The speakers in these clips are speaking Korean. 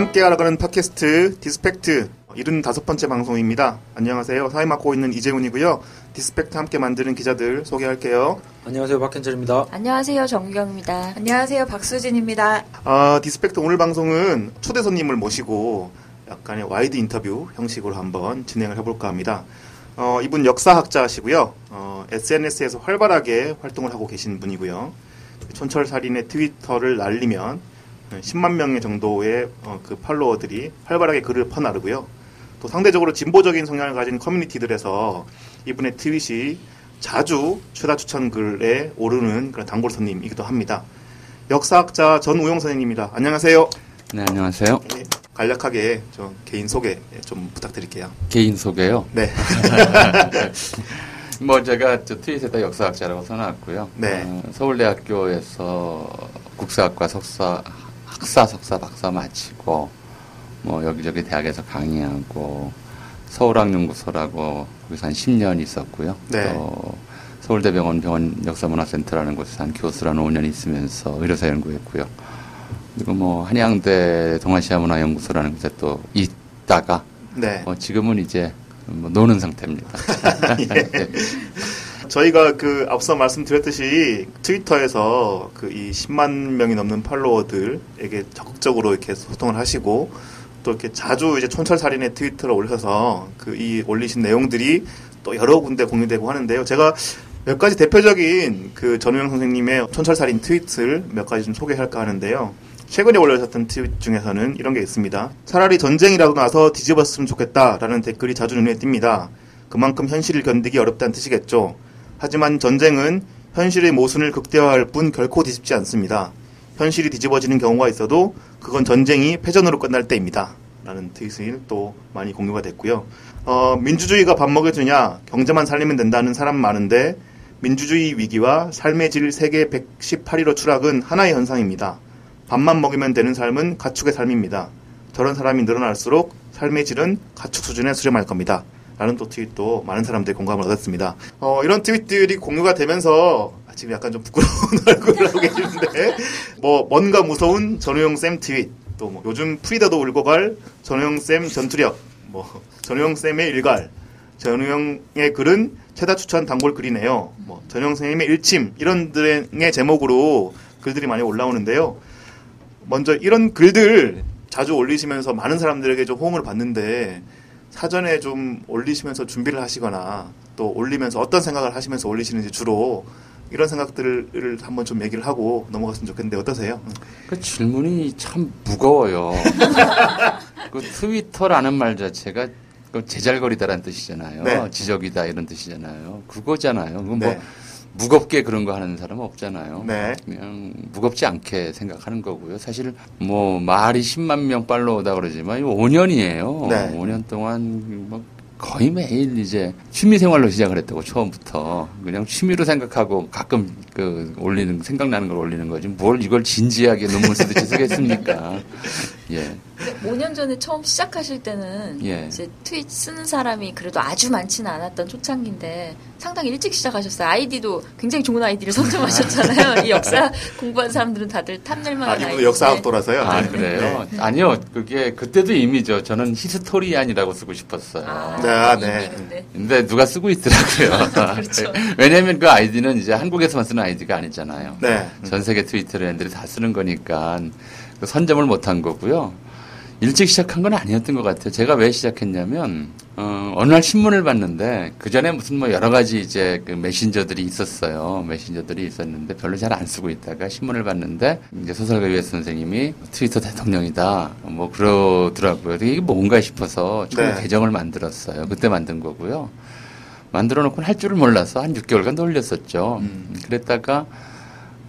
함께 알아가는 팟캐스트 디스팩트 75번째 방송입니다. 안녕하세요. 사회 맡고 있는 이재훈이고요. 디스팩트 함께 만드는 기자들 소개할게요. 안녕하세요. 박현철입니다. 안녕하세요. 정경입니다. 안녕하세요. 박수진입니다. 아, 디스팩트 오늘 방송은 초대 손님을 모시고 약간의 wide 인터뷰 형식으로 한번 진행을 해볼까 합니다. 어, 이분 역사학자시고요. 어, SNS에서 활발하게 활동을 하고 계신 분이고요. 촌철살인의 트위터를 날리면 10만 명 정도의 어, 그 팔로워들이 활발하게 글을 퍼나르고요. 또 상대적으로 진보적인 성향을 가진 커뮤니티들에서 이분의 트윗이 자주 최다 추천 글에 오르는 그런 단골 손님이기도 합니다. 역사학자 전우용 선생님입니다. 안녕하세요. 네, 안녕하세요. 네, 간략하게 저 개인 소개 좀 부탁드릴게요. 개인 소개요? 네. 뭐 제가 저 트윗에다 역사학자라고 써놨고요. 네. 어, 서울대학교에서 국사학과 석사, 학사, 석사, 박사 마치고 뭐 여기저기 대학에서 강의하고 서울학연구소라고 거기서 한 10년 있었고요. 네. 또 서울대병원 병원 역사문화센터라는 곳에서 한 교수로 한 5년 있으면서 의료사 연구했고요. 그리고 뭐 한양대 동아시아문화연구소라는 곳에 또 있다가 네. 어, 지금은 이제 뭐 노는 상태입니다. 네. 저희가 그 앞서 말씀드렸듯이 트위터에서 그 이 10만 명이 넘는 팔로워들에게 적극적으로 이렇게 소통을 하시고 또 이렇게 자주 이제 촌철살인의 트위터를 올려서 그 이 올리신 내용들이 또 여러 군데 공유되고 하는데요. 제가 몇 가지 대표적인 그 전우영 선생님의 촌철살인 트윗을 몇 가지 좀 소개할까 하는데요. 최근에 올려졌던 트윗 중에서는 이런 게 있습니다. 차라리 전쟁이라도 나서 뒤집었으면 좋겠다라는 댓글이 자주 눈에 띕니다. 그만큼 현실을 견디기 어렵다는 뜻이겠죠. 하지만 전쟁은 현실의 모순을 극대화할 뿐 결코 뒤집지 않습니다. 현실이 뒤집어지는 경우가 있어도 그건 전쟁이 패전으로 끝날 때입니다. 라는 트윗이 또 많이 공유가 됐고요. 어, 민주주의가 밥 먹여주냐, 경제만 살리면 된다는 사람 많은데, 민주주의 위기와 삶의 질 세계 118위로 추락은 하나의 현상입니다. 밥만 먹이면 되는 삶은 가축의 삶입니다. 저런 사람이 늘어날수록 삶의 질은 가축 수준에 수렴할 겁니다. 라는 또 트윗도 많은 사람들이 공감을 얻었습니다. 어, 이런 트윗들이 공유가 되면서 아, 지금 약간 좀 부끄러운 얼굴을 하고 계시는데 뭐 뭔가 무서운 전우영 쌤 트윗 또 뭐 요즘 프리다도 울고 갈 전우영 쌤 전투력 뭐 전우영 쌤의 일갈 전우영의 글은 최다 추천 단골 글이네요. 뭐 전우영 선생님의 일침 이런 들의 제목으로 글들이 많이 올라오는데요. 먼저 이런 글들 자주 올리시면서 많은 사람들에게 좀 호응을 받는데 사전에 좀 올리시면서 준비를 하시거나 또 올리면서 어떤 생각을 하시면서 올리시는지 주로 이런 생각들을 한번 좀 얘기를 하고 넘어갔으면 좋겠는데 어떠세요? 그 질문이 참 무거워요. 그 트위터라는 말 자체가 그 제잘거리다라는 뜻이잖아요. 네. 지적이다 이런 뜻이잖아요. 그거잖아요. 그건 뭐 네. 무겁게 그런 거 하는 사람은 없잖아요. 네. 그냥 무겁지 않게 생각하는 거고요. 사실 뭐 말이 10만 명 팔로우다 그러지만 이거 5년이에요. 네. 5년 동안 뭐 거의 매일 이제 취미 생활로 시작을 했다고 처음부터 그냥 취미로 생각하고 가끔 그 올리는 생각나는 걸 올리는 거지 뭘 이걸 진지하게 논문 쓰듯이 쓰겠습니까? 예. 근데 5년 전에 처음 시작하실 때는 예. 이제 트윗 쓰는 사람이 그래도 아주 많지는 않았던 초창기인데 상당히 일찍 시작하셨어요. 아이디도 굉장히 좋은 아이디를 선정하셨잖아요. 이 역사 공부한 사람들은 다들 탐낼 아, 만한 이분도 아이디. 역사학도라서요. 아 네. 그래요? 아니요. 그게 그때도 이미죠. 저는 historian이라고 쓰고 싶었어요. 아, 네, 아, 네. 근데 누가 쓰고 있더라고요. 그렇죠. 왜냐하면 그 아이디는 이제 한국에서만 쓰는 아이디가 아니잖아요. 네. 전 세계 트위터리안들이 다 쓰는 거니까 그 선점을 못한 거고요. 일찍 시작한 건 아니었던 것 같아요. 제가 왜 시작했냐면 어, 어느 날 신문을 봤는데 그 전에 무슨 뭐 여러 가지 이제 그 메신저들이 있었어요. 메신저들이 있었는데 별로 잘 안 쓰고 있다가 신문을 봤는데 이제 소설가 이외수 선생님이 트위터 대통령이다 뭐 그러더라고요. 이게 뭔가 싶어서 처음에 네. 계정을 만들었어요. 그때 만든 거고요. 만들어 놓고는 할 줄을 몰라서 한 6개월간 돌렸었죠. 음. 그랬다가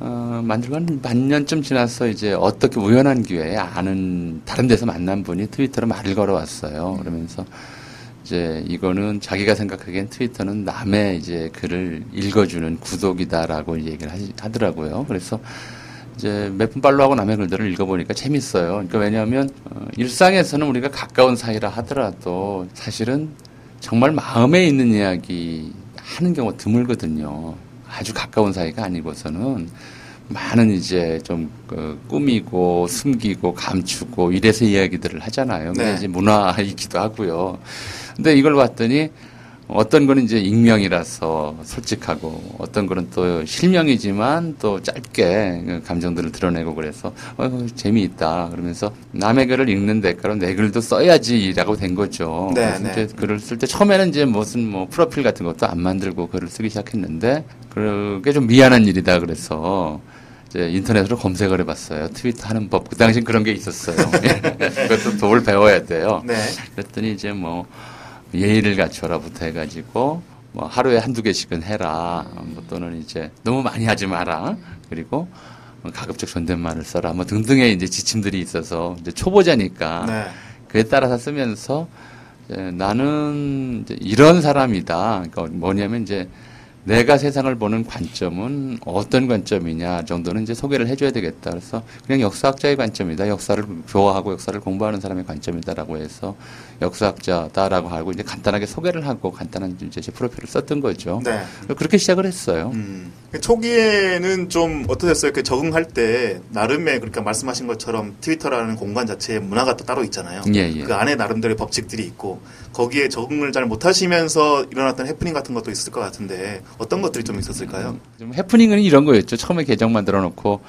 어, 만들고 한 반년쯤 지나서 이제 어떻게 우연한 기회에 아는 다른 데서 만난 분이 트위터로 말을 걸어왔어요. 그러면서 이제 이거는 자기가 생각하기엔 트위터는 남의 이제 글을 읽어주는 구독이다라고 얘기를 하시, 하더라고요. 그래서 이제 몇 분 팔로우하고 남의 글들을 읽어보니까 재밌어요. 그러니까 왜냐하면 어, 일상에서는 우리가 가까운 사이라 하더라도 사실은 정말 마음에 있는 이야기 하는 경우가 드물거든요. 아주 가까운 사이가 아니고서는 많은 이제 좀 그, 꾸미고 숨기고 감추고 이래서 이야기들을 하잖아요. 네. 이제 문화이기도 하고요. 근데 이걸 봤더니 어떤 거는 이제 익명이라서 솔직하고 어떤 거는 또 실명이지만 또 짧게 그 감정들을 드러내고 그래서 어, 재미있다 그러면서 남의 글을 읽는 대가로 내 글도 써야지라고 된 거죠. 네, 네. 글을 쓸 때 처음에는 이제 무슨 뭐 프로필 같은 것도 안 만들고 글을 쓰기 시작했는데 그게 좀 미안한 일이다 그래서 이제 인터넷으로 검색을 해봤어요. 트위터 하는 법. 그 당시 그런 게 있었어요. 그것도 도를 배워야 돼요. 네. 그랬더니 이제 뭐 예의를 갖춰라부터 해가지고 뭐 하루에 한두 개씩은 해라. 뭐 또는 이제 너무 많이 하지 마라. 그리고 뭐 가급적 존댓말을 써라. 뭐 등등의 이제 지침들이 있어서 이제 초보자니까 네. 그에 따라서 쓰면서 이제 나는 이제 이런 사람이다. 그러니까 뭐냐면 이제 내가 세상을 보는 관점은 어떤 관점이냐 정도는 이제 소개를 해줘야 되겠다. 그래서 그냥 역사학자의 관점이다. 역사를 좋아하고 역사를 공부하는 사람의 관점이다라고 해서 역사학자다라고 하고 이제 간단하게 소개를 하고 간단한 이제 제 프로필을 썼던 거죠. 네. 그렇게 시작을 했어요. 음. 초기에는 좀 어떠셨어요? 그 적응할 때 나름의 그러니까 말씀하신 것처럼 트위터라는 공간 자체의 문화가 또 따로 있잖아요. 예, 예. 그 안에 나름대로의 법칙들이 있고 거기에 적응을 잘 못하시면서 일어났던 해프닝 같은 것도 있을 것 같은데 어떤 것들이 좀 있었을까요? 좀 해프닝은 이런 거였죠. 처음에 계정 만들어 놓고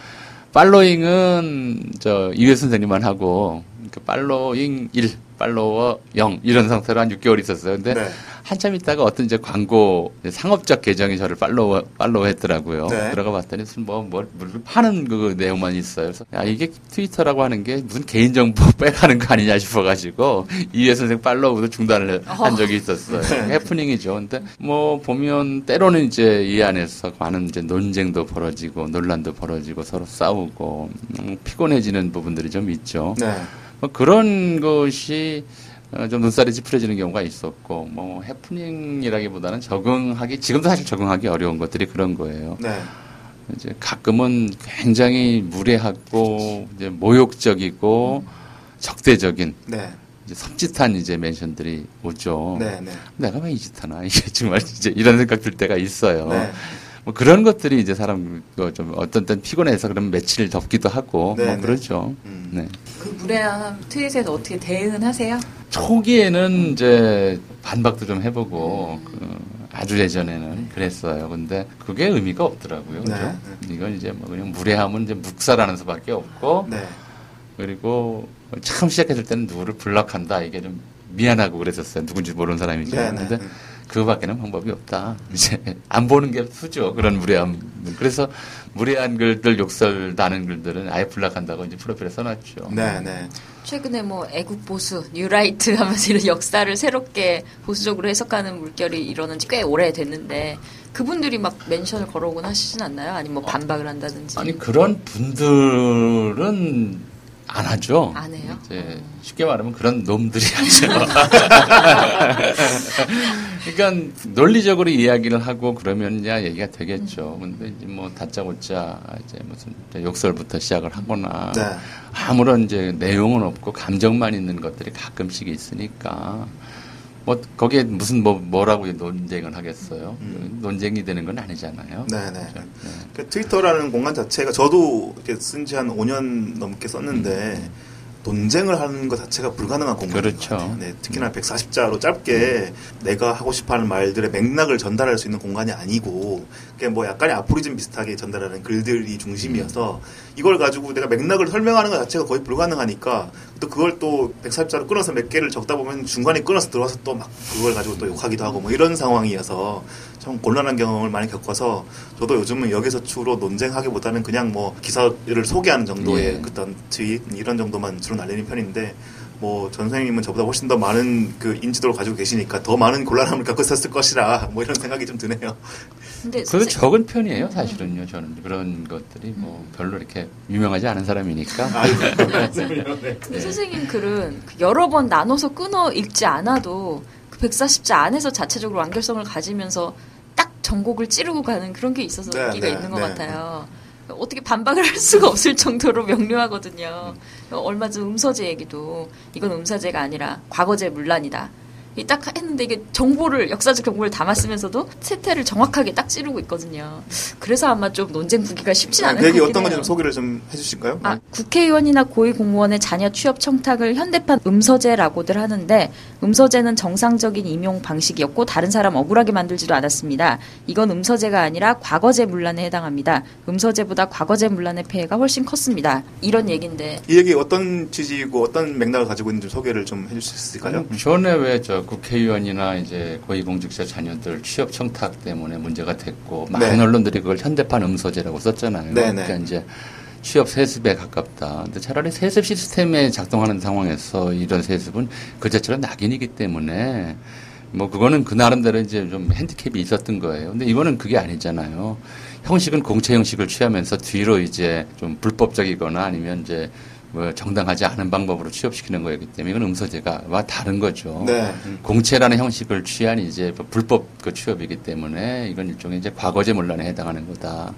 팔로잉은 저 이회 선생님만 하고 그 팔로잉 1, 팔로워 0 이런 상태로 한 6개월 있었어요. 근데 네. 한참 있다가 어떤 이제 광고 상업적 계정이 저를 팔로우 팔로우 했더라고요. 네. 들어가 봤더니 무슨 뭐, 뭐, 뭐 파는 그 내용만 있어요. 그래서 야 이게 트위터라고 하는 게 무슨 개인 정보 빼가는 거 아니냐 싶어 가지고 이해 선생 팔로우도 중단을 한 적이 있었어요. 해프닝이죠. 근데 뭐 보면 때로는 이제 이 안에서 많은 이제 논쟁도 벌어지고 논란도 벌어지고 서로 싸우고 음, 피곤해지는 부분들이 좀 있죠. 네. 뭐 그런 것이 어, 좀 눈살이 찌푸려지는 경우가 있었고 뭐 해프닝이라기보다는 적응하기 지금도 사실 적응하기 어려운 것들이 그런 거예요. 네. 이제 가끔은 굉장히 무례하고 이제 모욕적이고 적대적인 네. 이제 섬찟한 이제 멘션들이 오죠. 네. 네. 내가 왜 이 짓 하나 이게 정말 이제 이런 생각 들 때가 있어요. 네. 뭐 그런 것들이 이제 사람 그좀 어떤 땐 피곤해서 그러면 며칠 덮기도 하고 네, 뭐 네. 그러죠. 음. 네. 그 무례한 트윗에 어떻게 대응은 하세요? 초기에는 이제 반박도 좀 해보고 그 아주 예전에는 그랬어요. 근데 그게 의미가 없더라고요. 그죠? 네. 이건 이제 뭐 그냥 무례하면 이제 묵살하는 수밖에 없고 네. 그리고 처음 시작했을 때는 누구를 블락한다 이게 좀 미안하고 그랬었어요. 누군지 모르는 사람이죠. 네, 네. 근데 그거밖에는 방법이 없다. 이제 안 보는 게 수죠. 그런 무례함. 그래서 무례한 글들 욕설 나는 글들은 아예 블락한다고 이제 프로필에 써놨죠. 네. 네. 최근에 뭐 애국 보수, 뉴라이트 하면서 이런 역사를 새롭게 보수적으로 해석하는 물결이 일어난 지 꽤 오래 됐는데 그분들이 막 멘션을 걸어오곤 하시진 않나요? 아니면 뭐 반박을 한다든지. 아니 그런 분들은 안 하죠. 안 해요? 이제 쉽게 말하면 그런 놈들이 하죠. 그러니까 논리적으로 이야기를 하고 그러면 야 얘기가 되겠죠. 근데 이제 뭐 다짜고짜 이제 무슨 욕설부터 시작을 하거나 네. 아무런 이제 내용은 없고 감정만 있는 것들이 가끔씩 있으니까 뭐 거기에 무슨 뭐 뭐라고 논쟁을 하겠어요. 음. 논쟁이 되는 건 아니잖아요. 네, 네. 그죠? 네. 그 트위터라는 공간 자체가 저도 쓴지 한 5년 넘게 썼는데 논쟁을 하는 것 자체가 불가능한 공간인 음. 그렇죠. 것 같아요. 네, 특히나 140자로 짧게 내가 하고 싶어하는 말들의 맥락을 전달할 수 있는 공간이 아니고 그게 뭐 약간의 아포리즘 비슷하게 전달하는 글들이 중심이어서 이걸 가지고 내가 맥락을 설명하는 것 자체가 거의 불가능하니까 또 그걸 또 140자로 끊어서 몇 개를 적다 보면 중간에 끊어서 들어와서 또 막 그걸 가지고 또 욕하기도 하고 뭐 이런 상황이어서 참 곤란한 경험을 많이 겪어서 저도 요즘은 여기서 주로 논쟁하기보다는 그냥 뭐 기사를 소개하는 정도의 예. 어떤 트윗 이런 정도만 주로 날리는 편인데 뭐전 선생님은 저보다 훨씬 더 많은 그 인지도를 가지고 계시니까 더 많은 곤란함을 겪으셨을 것이라 뭐 이런 생각이 좀 드네요. 근데 선생- 적은 편이에요, 사실은요. 저는 그런 것들이 뭐 별로 이렇게 유명하지 않은 사람이니까. 근데 선생님 글은 그 여러 번 나눠서 끊어 읽지 않아도 그 140자 안에서 자체적으로 완결성을 가지면서 딱 전곡을 찌르고 가는 그런 게 있어서 네, 인기가 네, 있는 것 네. 같아요. 어떻게 반박을 할 수가 없을 정도로 명료하거든요. 얼마 전 음서제 얘기도 이건 음사제가 아니라 과거제 문란이다. 이딱 했는데 이게 정보를 역사적 정보를 담았으면서도 세태를 정확하게 딱 찌르고 있거든요. 그래서 아마 좀 논쟁 부기가 쉽지 않을 그것 얘기 어떤 건지. 좀 소개를 좀 해주실까요? 아, 국회의원이나 고위공무원의 자녀 취업 청탁을 현대판 음서제라고들 하는데 음서제는 정상적인 임용 방식이었고 다른 사람 억울하게 만들지도 않았습니다. 이건 음서제가 아니라 과거제 문란에 해당합니다. 음서제보다 과거제 문란의 폐해가 훨씬 컸습니다. 이런 얘기인데 이 얘기 어떤 취지이고 어떤 맥락을 가지고 있는지 소개를 좀 해주실 수 있을까요? 전에 왜 저 국회의원이나 이제 고위공직자 자녀들 취업 청탁 때문에 문제가 됐고 많은 네. 언론들이 그걸 현대판 음소제라고 썼잖아요. 네, 네. 그러니까 이제 취업 세습에 가깝다. 근데 차라리 세습 시스템에 작동하는 상황에서 이런 세습은 그 자체로 낙인이기 때문에 뭐 그거는 그 나름대로 이제 좀 핸디캡이 있었던 거예요. 근데 이거는 그게 아니잖아요. 형식은 공채 형식을 취하면서 뒤로 이제 좀 불법적이거나 아니면 이제 뭐 정당하지 않은 방법으로 취업시키는 거였기 때문에 이건 음소제가와 다른 거죠. 네. 공채라는 형식을 취한 이제 불법 그 취업이기 때문에 이건 일종의 이제 과거제 문란에 해당하는 거다.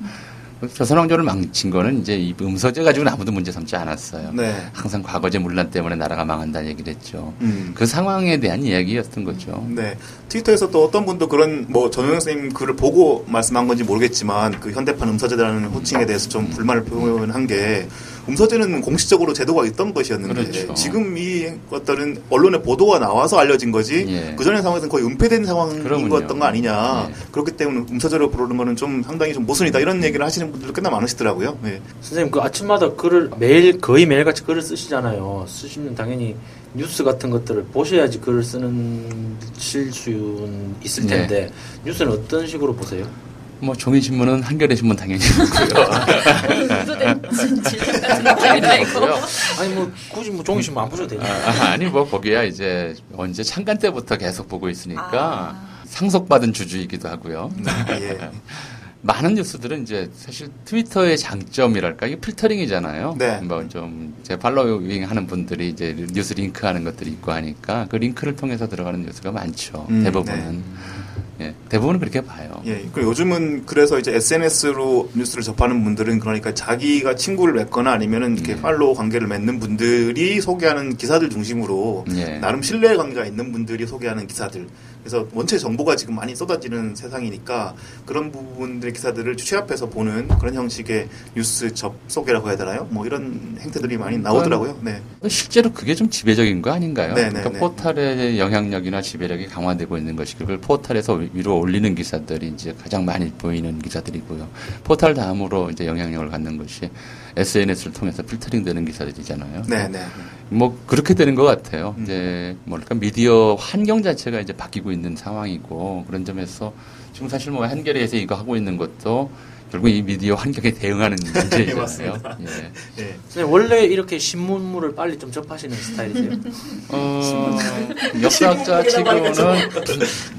조선왕조를 망친 거는 이제 이 음서제 가지고는 아무도 문제 삼지 않았어요. 네. 항상 과거제 문란 때문에 나라가 망한다는 얘기를 했죠. 음. 그 상황에 대한 이야기였던 거죠. 네. 트위터에서 또 어떤 분도 그런 뭐 전호영 선생님 글을 보고 말씀한 건지 모르겠지만 그 현대판 음서제라는 호칭에 대해서 좀 불만을 표현한 게 음서제는 공식적으로 제도가 있던 것이었는데 그렇죠. 지금 이 것들은 언론에 보도가 나와서 알려진 거지 예. 그 전의 상황에서는 거의 은폐된 상황인 그러면요. 거였던 거 아니냐 예. 그렇기 때문에 음서제로 부르는 거는 좀 상당히 좀 모순이다 이런 얘기를 하시는 분들도 꽤나 많으시더라고요. 네. 선생님 그 아침마다 글을 매일 거의 매일같이 글을 쓰시잖아요. 쓰시면 당연히 뉴스 같은 것들을 보셔야지 글을 쓰실 수는 있을 네. 텐데 뉴스는 어떤 식으로 보세요? 뭐 종이 신문은 한겨레 신문 당연히 있고요. 무슨 질문 같은. 아니 뭐 굳이 뭐 종이 신문 안 보셔도 되죠. 아, 아니 뭐 거기야 이제 언제 창간 때부터 계속 보고 있으니까 아. 상속받은 주주이기도 하고요. 예. 많은 뉴스들은 이제 사실 트위터의 장점이랄까 이게 필터링이잖아요. 네. 뭐좀제 following 하는 분들이 이제 뉴스 링크하는 것들이 있고 하니까 그 링크를 통해서 들어가는 뉴스가 많죠. 음, 대부분은 예, 대부분은 그렇게 봐요. 예, 그 요즘은 그래서 이제 SNS로 뉴스를 접하는 분들은 그러니까 자기가 친구를 맺거나 아니면은 이렇게 음. 팔로우 관계를 맺는 분들이 소개하는 기사들 중심으로 예. 나름 신뢰 관계가 있는 분들이 소개하는 기사들. 그래서 원체 정보가 지금 많이 쏟아지는 세상이니까 그런 부분들의 기사들을 취합해서 보는 그런 형식의 뉴스 접소개라고 해야 되나요? 뭐 이런 행태들이 많이 나오더라고요. 네. 실제로 그게 좀 지배적인 거 아닌가요? 네, 네, 그러니까 네. 포털의 영향력이나 지배력이 강화되고 있는 것이 그걸 포털에서 위로 올리는 기사들이 이제 가장 많이 보이는 기사들이고요. 포털 다음으로 이제 영향력을 갖는 것이 SNS를 통해서 필터링 되는 기사들이잖아요. 네, 네. 뭐 그렇게 되는 것 같아요. 음. 이제 뭐랄까 미디어 환경 자체가 이제 바뀌고 있는 상황이고 그런 점에서 지금 사실 뭐 한겨레에서 이거 하고 있는 것도 결국 이 미디어 환경에 대응하는 문제잖아요. 맞습니다. 예. 예. 선생님 원래 이렇게 신문물을 빨리 좀 접하시는 스타일이세요? 어, 역사학자 치고는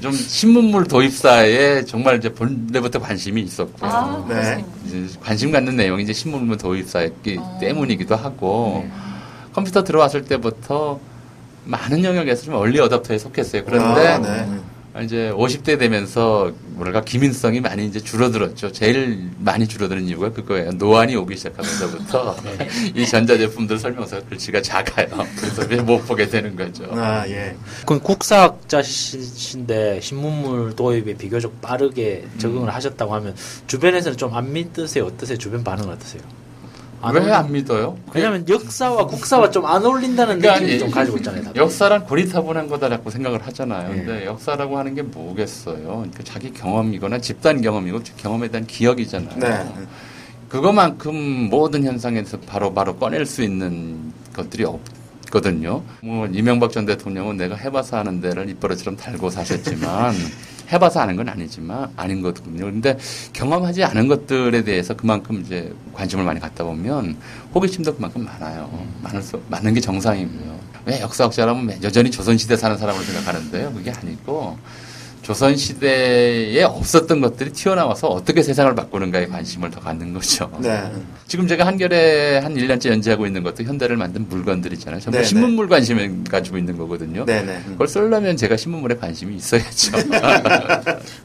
좀 신문물 도입사에 정말 이제 본래부터 관심이 있었고 아, 네. 이제 관심 갖는 내용이 이제 신문물 도입사였기 어. 때문이기도 하고 네. 컴퓨터 들어왔을 때부터 많은 영역에서 좀 얼리 어답터에 속했어요. 그런데 아, 네. 이제 50대 되면서 뭐랄까 기민성이 많이 이제 줄어들었죠. 제일 많이 줄어드는 이유가 그거예요. 노안이 오기 시작하면서부터 이 전자제품들 설명서 글씨가 작아요. 그래서 왜못 보게 되는 거죠. 아, 예. 그 국사학자신데 신문물 도입에 비교적 빠르게 적응을 하셨다고 하면 주변에서는 좀 안 믿으세요? 어떠세요? 주변 반응은 어떠세요? 왜 안 믿어요? 왜냐면 역사와 국사와 좀 안 어울린다는 그러니까 느낌을 이- 좀 가지고 있잖아요. 다들. 역사란 고리타분한 거다라고 생각을 하잖아요. 네. 근데 역사라고 하는 게 뭐겠어요? 그러니까 자기 경험이거나 집단 경험이고 경험에 대한 기억이잖아요. 네. 그거만큼 모든 현상에서 바로 바로 꺼낼 수 있는 것들이 없거든요. 뭐 이명박 전 대통령은 내가 해봐서 하는 데를 입버릇처럼 달고 사셨지만 해봐서 아는 건 아니지만 아닌 거거든요. 근데 경험하지 않은 것들에 대해서 그만큼 이제 관심을 많이 갖다 보면 호기심도 그만큼 많아요. 많을 수, 많은 게 정상이고요. 왜 역사학자라면 여전히 조선시대 사는 사람으로 생각하는데요. 그게 아니고 조선시대에 없었던 것들이 튀어나와서 어떻게 세상을 바꾸는가에 관심을 더 갖는 거죠. 네. 지금 제가 한결에 한 1년째 연재하고 있는 것도 현대를 만든 물건들이잖아요. 전부 네, 신문물 관심을 가지고 있는 거거든요. 네, 네. 그걸 쓰려면 제가 신문물에 관심이 있어야죠.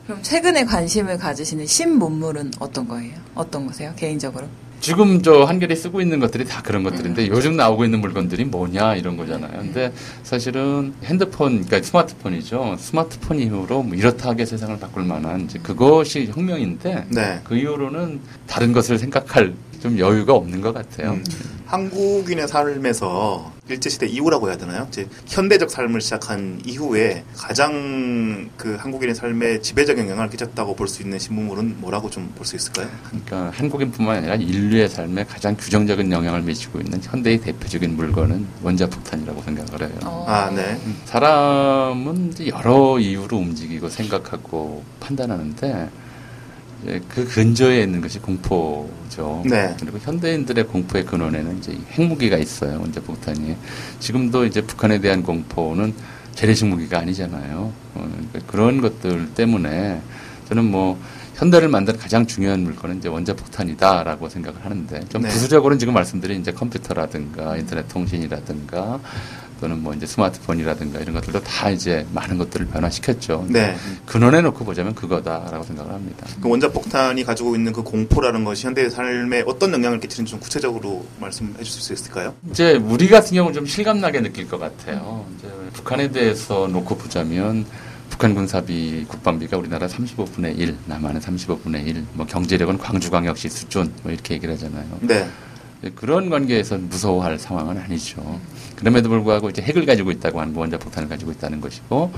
그럼 최근에 관심을 가지시는 신문물은 어떤 거예요? 어떤 거세요? 개인적으로? 지금 저 한결이 쓰고 있는 것들이 다 그런 것들인데 요즘 나오고 있는 물건들이 뭐냐 이런 거잖아요. 근데 사실은 핸드폰, 그러니까 스마트폰이죠. 스마트폰 이후로 뭐 이렇다하게 세상을 바꿀 만한 이제 그것이 혁명인데 네. 그 이후로는 다른 것을 생각할 좀 여유가 없는 것 같아요. 음, 한국인의 삶에서 일제시대 이후라고 해야 되나요? 이제 현대적 삶을 시작한 이후에 가장 그 한국인의 삶에 지배적인 영향을 끼쳤다고 볼 수 있는 신문물은 뭐라고 좀 볼 수 있을까요? 그러니까 한국인뿐만 아니라 인류의 삶에 가장 규정적인 영향을 미치고 있는 현대의 대표적인 물건은 원자폭탄이라고 생각을 해요. 어. 아, 네. 사람은 여러 이유로 움직이고 생각하고 판단하는데 그 근저에 있는 것이 공포죠. 네. 그리고 현대인들의 공포의 근원에는 이제 핵무기가 있어요. 원자폭탄이. 지금도 이제 북한에 대한 공포는 재래식 무기가 아니잖아요. 어, 그러니까 그런 것들 때문에 저는 뭐 현대를 만든 가장 중요한 물건은 이제 원자폭탄이다라고 생각을 하는데 좀 네. 부수적으로는 지금 말씀드린 이제 컴퓨터라든가 인터넷 통신이라든가 또는 뭐 이제 스마트폰이라든가 이런 것들도 다 이제 많은 것들을 변화시켰죠. 네. 근원에 놓고 보자면 그거다라고 생각을 합니다. 그 원자 폭탄이 가지고 있는 그 공포라는 것이 현대의 삶에 어떤 영향을 끼치는지 좀 구체적으로 말씀해 주실 수 있을까요? 이제 우리 같은 경우는 좀 실감나게 느낄 것 같아요. 이제 북한에 대해서 놓고 보자면 북한 군사비 국방비가 우리나라 35분의 1, 남한은 35분의 1, 뭐 경제력은 광주광역시 수준 뭐 이렇게 얘기를 하잖아요. 네. 그런 관계에서 무서워할 상황은 아니죠. 그럼에도 불구하고 이제 핵을 가지고 있다고 하는 거, 원자 폭탄을 가지고 있다는 것이고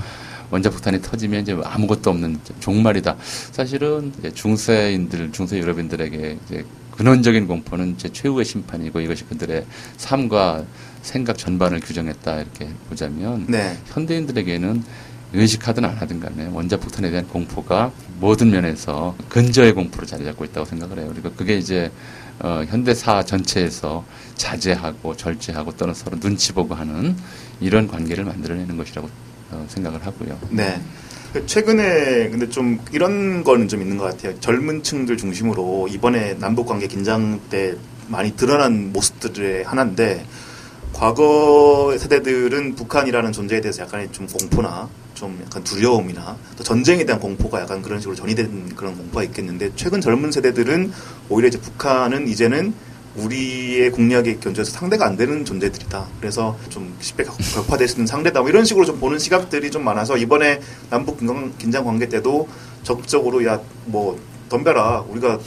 원자 폭탄이 터지면 이제 아무것도 없는 종말이다. 사실은 중세인들, 중세 유럽인들에게 이제 근원적인 공포는 이제 최후의 심판이고 이것이 그들의 삶과 생각 전반을 규정했다 이렇게 보자면 네. 현대인들에게는 의식하든 안 하든 간에 원자폭탄에 대한 공포가 모든 면에서 근저의 공포로 자리 잡고 있다고 생각을 해요. 그리고 그게 이제 어, 현대사 전체에서 자제하고 절제하고 또는 서로 눈치 보고 하는 이런 관계를 만들어내는 것이라고 어, 생각을 하고요. 네. 그 최근에 근데 좀 이런 거는 좀 있는 것 같아요. 젊은 층들 중심으로 이번에 남북 관계 긴장 때 많이 드러난 모습들의 하나인데 과거 세대들은 북한이라는 존재에 대해서 약간의 좀 공포나 좀 약간 두려움이나 또 전쟁에 대한 공포가 약간 그런 식으로 전이된 그런 공포가 있겠는데 최근 젊은 세대들은 오히려 이제 북한은 이제는 우리의 국력에 견주해서 상대가 안 되는 존재들이다. 그래서 좀 쉽게 격- 격화될 수 있는 상대다. 뭐 이런 식으로 좀 보는 시각들이 좀 많아서 이번에 남북 긴장- 긴장 관계 때도 적극적으로 야 뭐 덤벼라. 우리가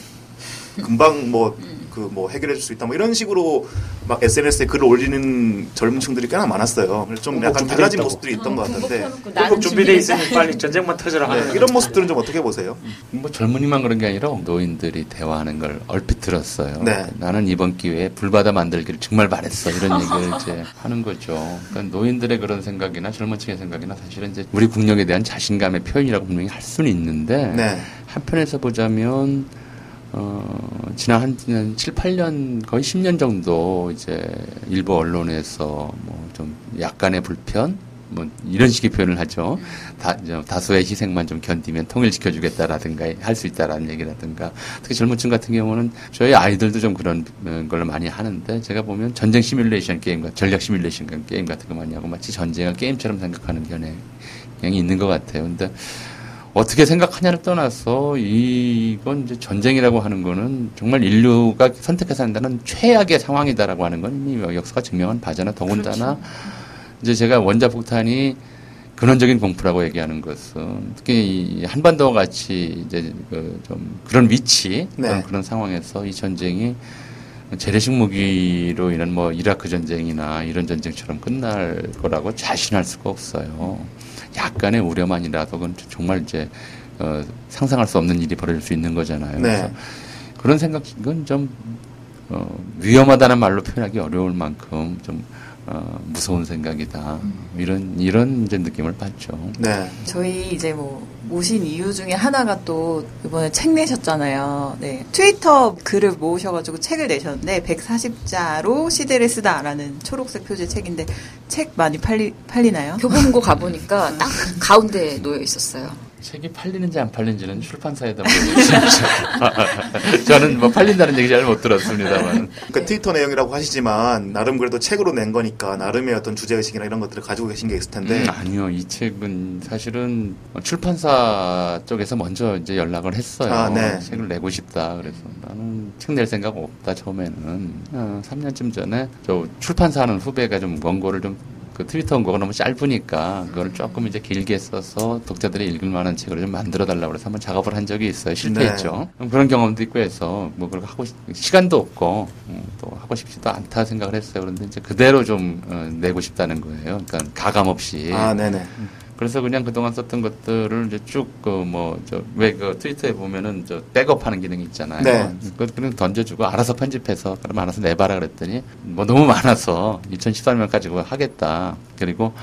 금방 뭐 그 뭐 해결해 줄 수 있다. 뭐 이런 식으로 막 SNS에 글을 올리는 젊은 층들이 꽤나 많았어요. 그래서 좀 약간 달라진. 모습들이 있던 것 같은데 공급 준비돼 있으니 빨리 전쟁만 터져라 하는 네, 이런 모습들은 좀 어떻게 보세요? 뭐 젊은이만 그런 게 아니라 노인들이 대화하는 걸 얼핏 들었어요. 네. 나는 이번 기회에 불바다 만들기를 정말 바랬어 이런 얘기를 이제 하는 거죠. 그러니까 노인들의 그런 생각이나 젊은 층의 생각이나 사실은 이제 우리 국력에 대한 자신감의 표현이라고 분명히 할 수는 있는데 네. 한편에서 보자면 어, 지난 한, 한 7, 8년, 거의 10년 정도 이제 일부 언론에서 뭐 좀 약간의 불편, 뭐 이런 식의 표현을 하죠. 다, 다수의 희생만 좀 견디면 통일시켜주겠다라든가 할 수 있다라는 얘기라든가 특히 젊은 층 같은 경우는 저희 아이들도 좀 그런 어, 걸 많이 하는데 제가 보면 전쟁 시뮬레이션 게임, 같- 전략 시뮬레이션 게임 같은 거 많이 하고 마치 전쟁을 게임처럼 생각하는 경향이 있는 것 같아요. 근데 어떻게 생각하냐를 떠나서 이건 이제 전쟁이라고 하는 거는 정말 인류가 선택해서 한다는 최악의 상황이다라고 하는 건 이미 역사가 증명한 바잖아. 더군다나 이제 제가 원자폭탄이 근원적인 공포라고 얘기하는 것은 특히 이 한반도와 같이 이제 그 좀 그런 위치 네. 그런, 그런 상황에서 이 전쟁이 재래식 무기로 인한 뭐 이라크 전쟁이나 이런 전쟁처럼 끝날 거라고 자신할 수가 없어요. 약간의 우려만이라도 그건 정말 이제 어, 상상할 수 없는 일이 벌어질 수 있는 거잖아요. 네. 그래서 그런 생각은 좀 어, 위험하다는 말로 표현하기 어려울 만큼 좀 어, 무서운 생각이다. 이런 이런 이제 느낌을 받죠. 네. 저희 이제 뭐 모신 이유 중에 하나가 또 이번에 책 내셨잖아요. 네. 트위터 글을 모으셔가지고 책을 내셨는데 140자로 시대를 쓰다라는 초록색 표지 책인데 책 많이 팔리, 팔리나요? 교보문고 가보니까 딱 가운데 놓여 있었어요. 책이 팔리는지 안 팔리는지는 출판사에다 물어보시죠. 저는 뭐 팔린다는 얘기 잘 못 들었습니다만. 그러니까 트위터 내용이라고 하시지만 나름 그래도 책으로 낸 거니까 나름의 어떤 주제 의식이나 이런 것들을 가지고 계신 게 있을 텐데. 음, 아니요, 이 책은 사실은 출판사 쪽에서 먼저 이제 연락을 했어요. 아, 네. 책을 내고 싶다. 그래서 나는 책 낼 생각 없다 처음에는. 어, 3년쯤 전에 저 출판사 하는 후배가 좀 원고를 좀 그 트위터 원고가 너무 짧으니까 그걸 조금 이제 길게 써서 독자들이 읽을 만한 책으로 좀 만들어 달라고 그래서 한번 작업을 한 적이 있어요. 실패했죠. 그런 경험도 있고 해서 뭐 그걸 하고 싶, 시간도 없고 음, 또 하고 싶지도 않다 생각을 했어요. 그런데 이제 그대로 좀 어, 내고 싶다는 거예요. 그러니까 가감 없이. 아, 네네. 그래서 그냥 그동안 썼던 것들을 이제 쭉 그 뭐 저 왜 그 트위터에 보면은 저 백업하는 기능이 있잖아요. 네. 그 그냥 던져주고 알아서 편집해서 그럼 알아서 내봐라 그랬더니 뭐 너무 많아서 2013년 가지고 하겠다. 그리고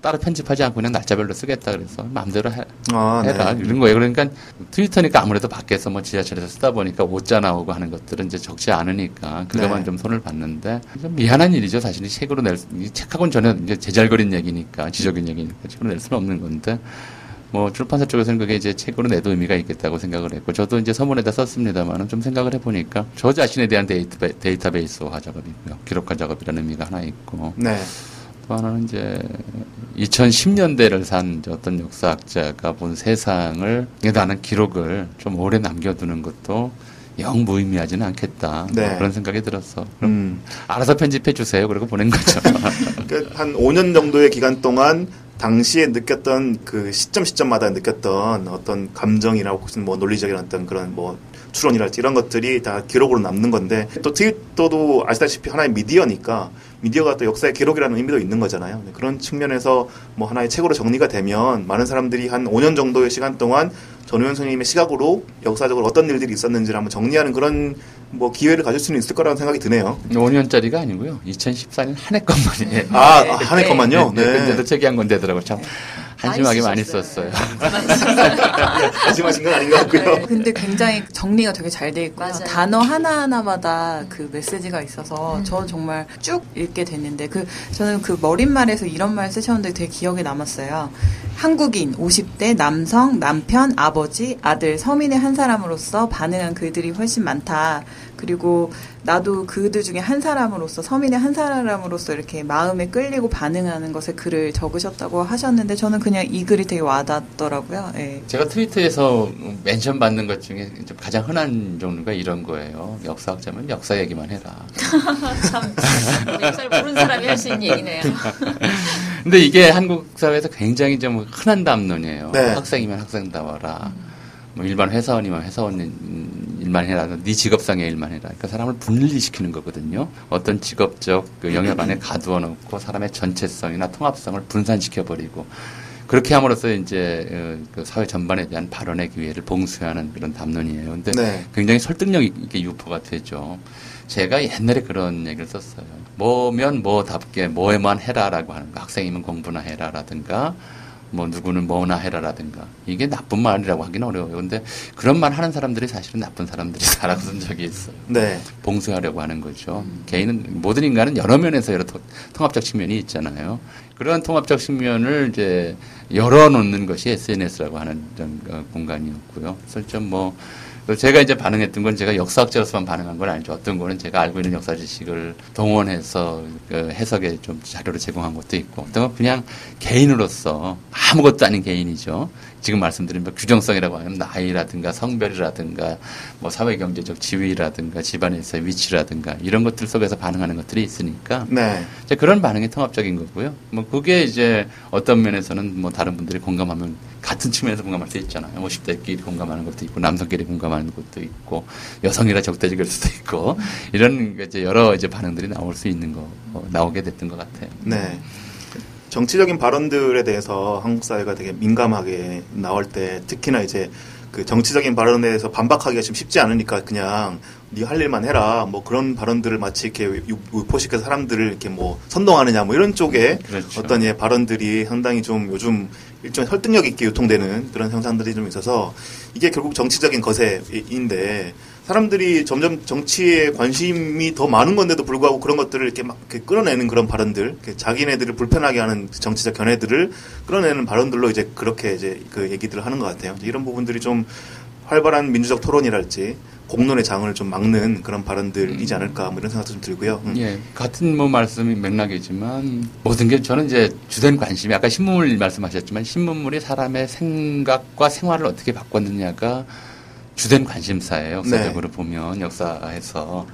따로 편집하지 않고 그냥 날짜별로 쓰겠다 그래서 마음대로 해, 아, 해라 네. 이런 거예요. 그러니까 트위터니까 아무래도 밖에서 뭐 지하철에서 쓰다 보니까 오자 나오고 하는 것들은 이제 적지 않으니까 그것만 네. 좀 손을 봤는데 좀 미안한 일이죠. 사실 이 책으로 낼 이 책하고는 전혀 이제 제잘거린 얘기니까 지적인 얘기니까 책으로 낼 수는 없는 건데 뭐 출판사 쪽에서는 그게 이제 책으로 내도 의미가 있겠다고 생각을 했고 저도 이제 서문에다 썼습니다만은 좀 생각을 해보니까 저 자신에 대한 데이터, 데이터베이스 화 작업이고요. 기록화 작업이라는 의미가 하나 있고 네. 또 하나는 이제 2010년대를 산 어떤 역사학자가 본 세상을 나는 기록을 좀 오래 남겨두는 것도 영 무의미하지는 않겠다 네. 뭐 그런 생각이 들었어. 그럼 음. 알아서 편집해 주세요. 그리고 보낸 거죠. 그한 5년 정도의 기간 동안 당시에 느꼈던 그 시점 시점마다 느꼈던 어떤 감정이나 혹은 뭐 논리적인 어떤 그런 뭐 추론이랄지 이런 것들이 다 기록으로 남는 건데 또 트위터도 아시다시피 하나의 미디어니까 미디어가 또 역사의 기록이라는 의미도 있는 거잖아요. 네, 그런 측면에서 뭐 하나의 책으로 정리가 되면 많은 사람들이 한 5년 정도의 시간 동안 전우현 선생님의 시각으로 역사적으로 어떤 일들이 있었는지를 한번 정리하는 그런 뭐 기회를 가질 수는 있을 거라는 생각이 드네요. 5년짜리가 아니고요. 2014년 한 해 것만이에요. 아, 네. 한 해 것만요? 네. 네. 근데도 책이 한권 되더라고요. 참 한심하게 많이. 썼어요. 말씀하신 건 아닌 것 같고요. 네. 근데 굉장히 정리가 되게 잘 돼 있고요. 맞아요. 단어 하나하나마다 그 메시지가 있어서 음. 저 정말 쭉 읽게 됐는데 그 저는 그 머릿말에서 이런 말 쓰셨는데 되게 기억에 남았어요. 한국인 50대 남성 남편 아버지 아들 서민의 한 사람으로서 반응한 그들이 훨씬 많다. 그리고 나도 그들 중에 한 사람으로서 서민의 한 사람으로서 이렇게 마음에 끌리고 반응하는 것에 글을 적으셨다고 하셨는데 저는 그냥 이 글이 되게 와닿더라고요. 예. 제가 트위터에서 멘션 받는 것 중에 좀 가장 흔한 종류가 이런 거예요. 역사학자면 역사 얘기만 해라. 참 역사를 모르는 사람이 할 수 있는 얘기네요. 근데 이게 한국 사회에서 굉장히 좀 흔한 담론이에요. 네. 학생이면 학생다워라. 뭐 일반 회사원이면 회사원 일만 해라. 네 직업상의 일만 해라. 그러니까 사람을 분리시키는 거거든요. 어떤 직업적 그 영역 안에 가두어 놓고 사람의 전체성이나 통합성을 분산시켜 버리고 그렇게 함으로써 이제 어, 그 사회 전반에 대한 발언의 기회를 봉쇄하는 그런 담론이에요. 근데 네. 굉장히 설득력 있게 유포가 되죠. 제가 옛날에 그런 얘기를 썼어요. 뭐면 뭐답게 뭐에만 해라라고 하는 거. 학생이면 공부나 해라라든가 뭐 누구는 뭐나 해라라든가 이게 나쁜 말이라고 하기는 어려워요. 근데 그런 말 하는 사람들이 사실은 나쁜 사람들이다라고 쓴 적이 있어요. 네. 봉쇄하려고 하는 거죠. 개인은 모든 인간은 여러 면에서 여러 통- 통합적 측면이 있잖아요. 그런 통합적 측면을 이제 열어놓는 것이 SNS라고 하는 어, 공간이었고요. 그래서 좀뭐 제가 이제 반응했던 건 제가 역사학자로서만 반응한 건 아니죠. 어떤 거는 제가 알고 있는 역사 지식을 동원해서 그 해석에 좀 자료를 제공한 것도 있고, 어떤 건 그냥 개인으로서 아무것도 아닌 개인이죠. 지금 말씀드린 뭐 규정성이라고 하면 나이라든가 성별이라든가 뭐 사회경제적 지위라든가 집안에서의 위치라든가 이런 것들 속에서 반응하는 것들이 있으니까 네. 이제 그런 반응이 통합적인 거고요. 뭐 그게 이제 어떤 면에서는 뭐 다른 분들이 공감하면 같은 측면에서 공감할 수 있잖아요. 50대끼리 공감하는 것도 있고 남성끼리 공감하는 것도 있고 여성이라 적대적일 수도 있고 이런 이제 여러 이제 반응들이 나올 수 있는 거 어, 나오게 됐던 것 같아요. 네. 정치적인 발언들에 대해서 한국 사회가 되게 민감하게 나올 때 특히나 이제 그 정치적인 발언에 대해서 반박하기가 좀 쉽지 않으니까 그냥 네 할 일만 해라 뭐 그런 발언들을 마치 이렇게 유- 유포시켜서 사람들을 이렇게 뭐 선동하느냐 뭐 이런 쪽에 그렇죠. 어떤 예 발언들이 상당히 좀 요즘 일종의 설득력 있게 유통되는 그런 현상들이 좀 있어서 이게 결국 정치적인 거세인데 사람들이 점점 정치에 관심이 더 많은 건데도 불구하고 그런 것들을 이렇게 막 이렇게 끌어내는 그런 발언들, 자기네들을 불편하게 하는 정치적 견해들을 끌어내는 발언들로 이제 그렇게 이제 그 얘기들을 하는 것 같아요. 이런 부분들이 좀 활발한 민주적 토론이랄지 공론의 장을 좀 막는 그런 발언들이지 않을까 뭐 이런 생각도 좀 들고요. 음. 예, 같은 뭐 말씀이 맥락이지만 모든 게 저는 이제 주된 관심이 아까 신문물 말씀하셨지만 신문물이 사람의 생각과 생활을 어떻게 바꿨느냐가 주된 관심사예요. 역사적으로 네. 보면 역사에서.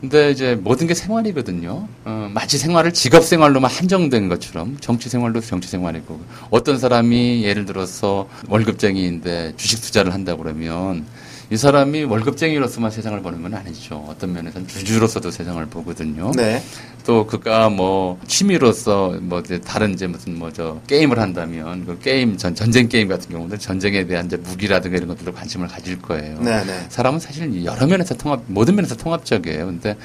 근데 이제 모든 게 생활이거든요. 어, 마치 생활을 직업 생활로만 한정된 것처럼 정치 생활도 정치 생활이고 어떤 사람이 예를 들어서 월급쟁이인데 주식 투자를 한다 그러면 이 사람이 월급쟁이로서만 세상을 보는 건 아니죠. 어떤 면에서는 주주로서도 세상을 보거든요. 네. 또 그가 뭐 취미로서 뭐 이제 다른 이제 무슨 뭐 저 게임을 한다면 그 게임 전 전쟁 게임 같은 경우는 전쟁에 대한 이제 무기라든가 이런 것들로 관심을 가질 거예요. 네, 네. 사람은 사실 여러 면에서 통합 모든 면에서 통합적이에요. 근데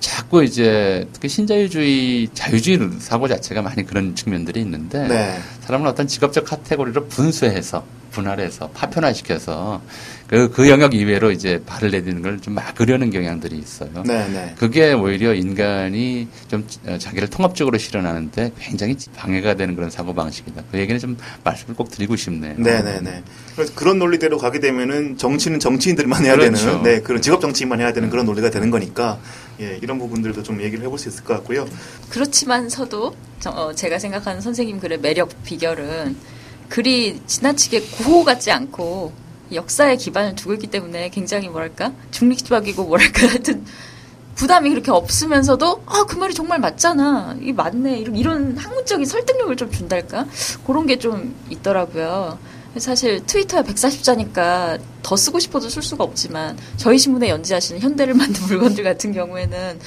자꾸 이제 특히 신자유주의 자유주의 사고 자체가 많이 그런 측면들이 있는데 네. 사람을 어떤 직업적 카테고리로 분수해서 분할해서 파편화시켜서 그, 그 영역 이외로 이제 발을 내딛는 걸 좀 막으려는 경향들이 있어요. 네, 네. 그게 오히려 인간이 좀 어, 자기를 통합적으로 실현하는데 굉장히 방해가 되는 그런 사고 방식이다. 그 얘기는 좀 말씀을 꼭 드리고 싶네요. 네네네. 그래서 그런 논리대로 가게 되면은 정치는 정치인들만 해야 그렇죠. 되는, 네, 그런 직업 정치인만 해야 되는 그런 논리가 되는 거니까, 예, 이런 부분들도 좀 얘기를 해볼 수 있을 것 같고요. 그렇지만서도 저- 어, 제가 생각하는 선생님 글의 매력 비결은 글이 지나치게 구호 같지 않고 역사의 기반을 두고 있기 때문에 굉장히 뭐랄까? 중립적이고 뭐랄까? 하여튼 부담이 그렇게 없으면서도 아 그 말이 정말 맞잖아. 이게 맞네. 이런 이런 학문적인 설득력을 좀 준달까? 그런 게 좀 있더라고요. 사실 트위터에 140자니까 더 쓰고 싶어도 쓸 수가 없지만 저희 신문에 연재하시는 현대를 만든 물건들 같은 경우에는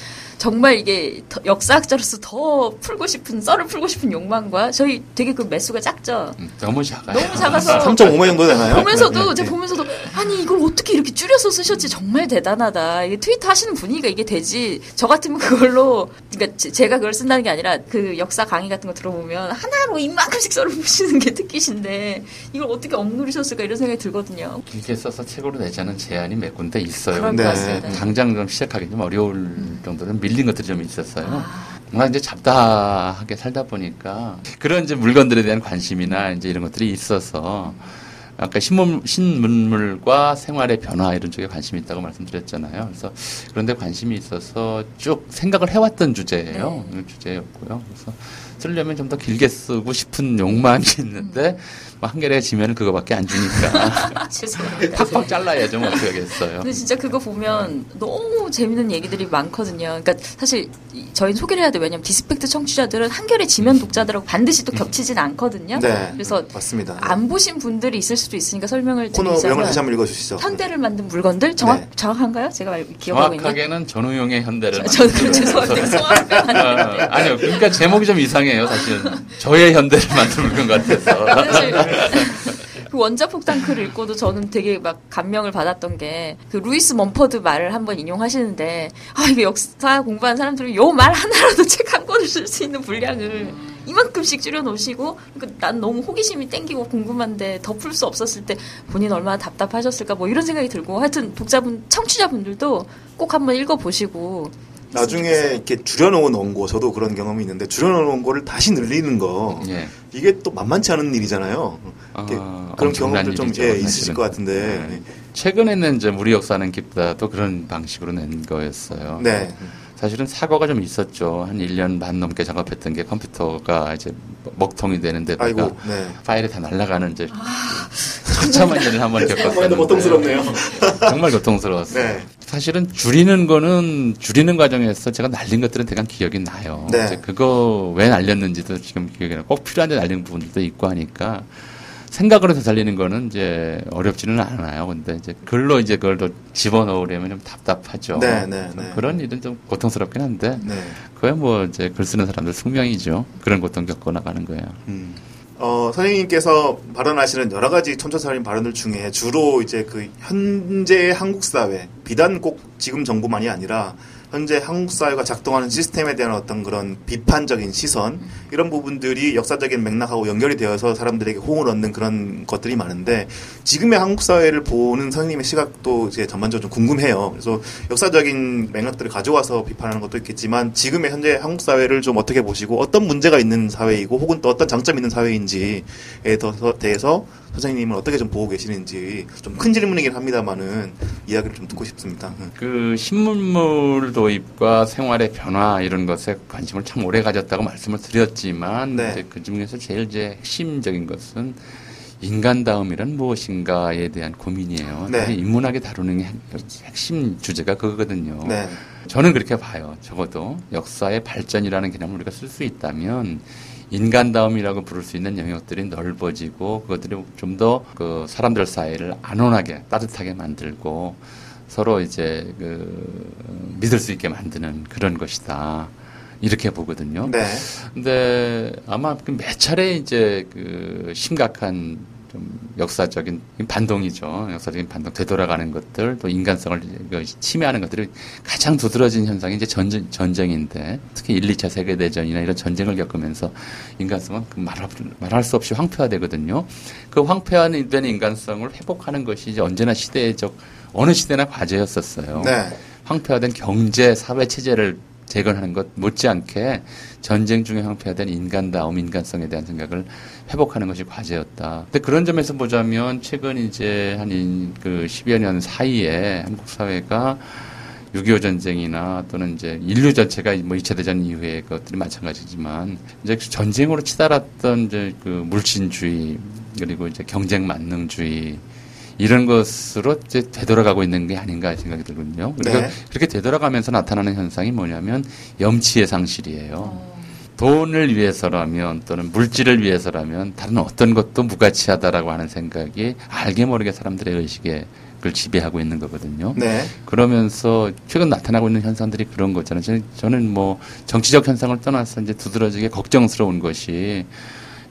정말 이게 더- 역사학자로서 더 풀고 싶은 썰을 풀고 싶은 욕망과 저희 되게 그 매수가 작죠. 음, 너무 작아요. 너무 작아서 3.5만 정도 되나요? 보면서도 네, 제가 네. 보면서도 아니 이걸 어떻게 이렇게 줄여서 쓰셨지 정말 대단하다. 이게 트위터 하시는 분위기가 이게 되지. 저 같으면 그걸로 그러니까 제- 제가 그걸 쓴다는 게 아니라 그 역사 강의 같은 거 들어보면 하나로 이만큼씩 썰을 푸시는 게 특기신데 이걸 어떻게 억누르셨을까 이런 생각이 들거든요. 길게 써서 책으로 내자는 제안이 몇 군데 있어요. 네. 것 같습니다. 당장 좀 시작하기 좀 어려울 정도로 밀린 것들이 좀 있었어요. 아. 이제 잡다하게 살다 보니까 그런 이제 물건들에 대한 관심이나 이제 이런 것들이 있어서 아까 신문, 신문물과 생활의 변화 이런 쪽에 관심이 있다고 말씀드렸잖아요. 그래서 그런데 관심이 있어서 쭉 생각을 해왔던 주제예요. 그 주제였고요. 그래서 쓰려면 좀 더 길게 쓰고 싶은 욕망이 있는데 뭐 한겨레 지면은 그거밖에 안 주니까 죄송합니다. 팍팍 잘라야죠. 뭐 어떡하겠어요. 근데 진짜 그거 보면 너무 재밌는 얘기들이 많거든요. 그러니까 사실 이- 저희는 소개를 해야 돼. 왜냐면 디스팩트 청취자들은 한겨레 지면 독자들하고 반드시 또 겹치진 않거든요. 네. 그래서 맞습니다. 안 보신 분들이 있을 수도 있으니까 설명을 코너 명을 다시 드리자면 한번 읽어주시죠. 현대를 만든 물건들 정확 네. 정확한가요? 제가 알- 기억하고 있는. 정확하게는 전우용의 현대를 저, 저 죄송합니다. 성함이 어, 아니요. 그러니까 제목이 좀 이상해요, 사실은. 저의 현대를 만든 물건 같아서. 그 원자 폭탄크를 읽고도 저는 되게 막 감명을 받았던 게 그 루이스 먼퍼드 말을 한번 인용하시는데 아 이게 역사 공부한 사람들은 요 말 하나라도 책 한 권을 쓸 수 있는 분량을 이만큼씩 줄여놓으시고 그난 너무 호기심이 땡기고 궁금한데 더풀수 없었을 때 본인 얼마나 답답하셨을까 뭐 이런 생각이 들고 하여튼 독자분 청취자분들도 꼭 한번 읽어보시고 나중에 이렇게 줄여놓은 원고, 저도 그런 경험이 있는데, 줄여놓은 원고를 다시 늘리는 거, 예. 이게 또 만만치 않은 일이잖아요. 아, 그런 경험도 좀 예. 있으실 것 같은데. 네. 최근에는 이제 우리 역사는 깊다도 그런 방식으로 낸 거였어요. 네. 사실은 사고가 좀 있었죠. 한 1년 반 넘게 작업했던 게 컴퓨터가 이제 먹통이 되는 데다가 아이고, 네. 파일이 다 날아가는 이제 처참한 일을 한번 겪었어요. 고통스럽네요. 정말 고통스러웠어요. 네. 사실은 줄이는 거는 줄이는 과정에서 제가 날린 것들은 대강 기억이 나요. 네. 그거 왜 날렸는지도 지금 기억이 나고 꼭 필요한데 날린 부분들도 있고 하니까 생각으로 해서 살리는 거는 이제 어렵지는 않아요. 근데 이제 글로 이제 그걸 또 집어넣으려면 좀 답답하죠. 네, 네, 네. 그런 일은 좀 고통스럽긴 한데 네. 그야 뭐 이제 글 쓰는 사람들 숙명이죠. 그런 고통 겪고 나가는 거예요. 음. 어, 선생님께서 발언하시는 여러 가지 촌철살인 발언들 중에 주로 이제 그 현재 한국 사회, 비단 꼭 지금 정부만이 아니라 현재 한국 사회가 작동하는 시스템에 대한 어떤 그런 비판적인 시선 이런 부분들이 역사적인 맥락하고 연결이 되어서 사람들에게 호응을 얻는 그런 것들이 많은데 지금의 한국 사회를 보는 선생님의 시각도 이제 전반적으로 좀 궁금해요. 그래서 역사적인 맥락들을 가져와서 비판하는 것도 있겠지만 지금의 현재 한국 사회를 좀 어떻게 보시고 어떤 문제가 있는 사회이고 혹은 또 어떤 장점이 있는 사회인지에 대해서 선생님은 어떻게 좀 보고 계시는지 좀 큰 질문이긴 합니다만은 이야기를 좀 듣고 싶습니다. 응. 그 신문물 도 입과 생활의 변화 이런 것에 관심을 참 오래 가졌다고 말씀을 드렸지만 네. 이제 그 중에서 제일 이제 핵심적인 것은 인간다움이란 무엇인가에 대한 고민이에요. 네. 인문학에 다루는 게 핵심 주제가 그거거든요. 네. 저는 그렇게 봐요. 적어도 역사의 발전이라는 개념을 우리가 쓸 수 있다면 인간다움이라고 부를 수 있는 영역들이 넓어지고 그것들이 좀 더 그 사람들 사이를 안온하게 따뜻하게 만들고 서로 이제 그 믿을 수 있게 만드는 그런 것이다. 이렇게 보거든요. 네. 근데 아마 그몇 차례 이제 그 심각한 좀 역사적인 반동이죠. 역사적인 반동, 되돌아가는 것들, 또 인간성을 그 침해하는 것들이 가장 두드러진 현상이 이제 전쟁, 전쟁인데 특히 1, 2차 세계대전이나 이런 전쟁을 겪으면서 인간성은 그 말할, 말할 수 없이 황폐화되거든요. 그 황폐화된 인간성을 회복하는 것이 이제 언제나 시대적, 어느 시대나 과제였었어요. 네. 황폐화된 경제, 사회 체제를 재건하는 것 못지않게 전쟁 중에 황폐화된 인간다움, 인간성에 대한 생각을 회복하는 것이 과제였다. 근데 그런 점에서 보자면 최근 이제 한그 10여 년 사이에 한국 사회가 6.25 전쟁이나 또는 이제 인류 전체가 뭐 2차 대전 이후의 것들이 마찬가지지만 이제 전쟁으로 치달았던 이제 그 물신주의 그리고 이제 경쟁 만능주의 이런 것으로 이제 되돌아가고 있는 게 아닌가 생각이 들거든요. 그러니까 네. 그렇게 되돌아가면서 나타나는 현상이 뭐냐면 염치의 상실이에요. 돈을 위해서라면 또는 물질을 위해서라면 다른 어떤 것도 무가치하다라고 하는 생각이 알게 모르게 사람들의 의식에 그걸 지배하고 있는 거거든요. 네. 그러면서 최근 나타나고 있는 현상들이 그런 거잖아요. 저는, 저는 뭐 정치적 현상을 떠나서 이제 두드러지게 걱정스러운 것이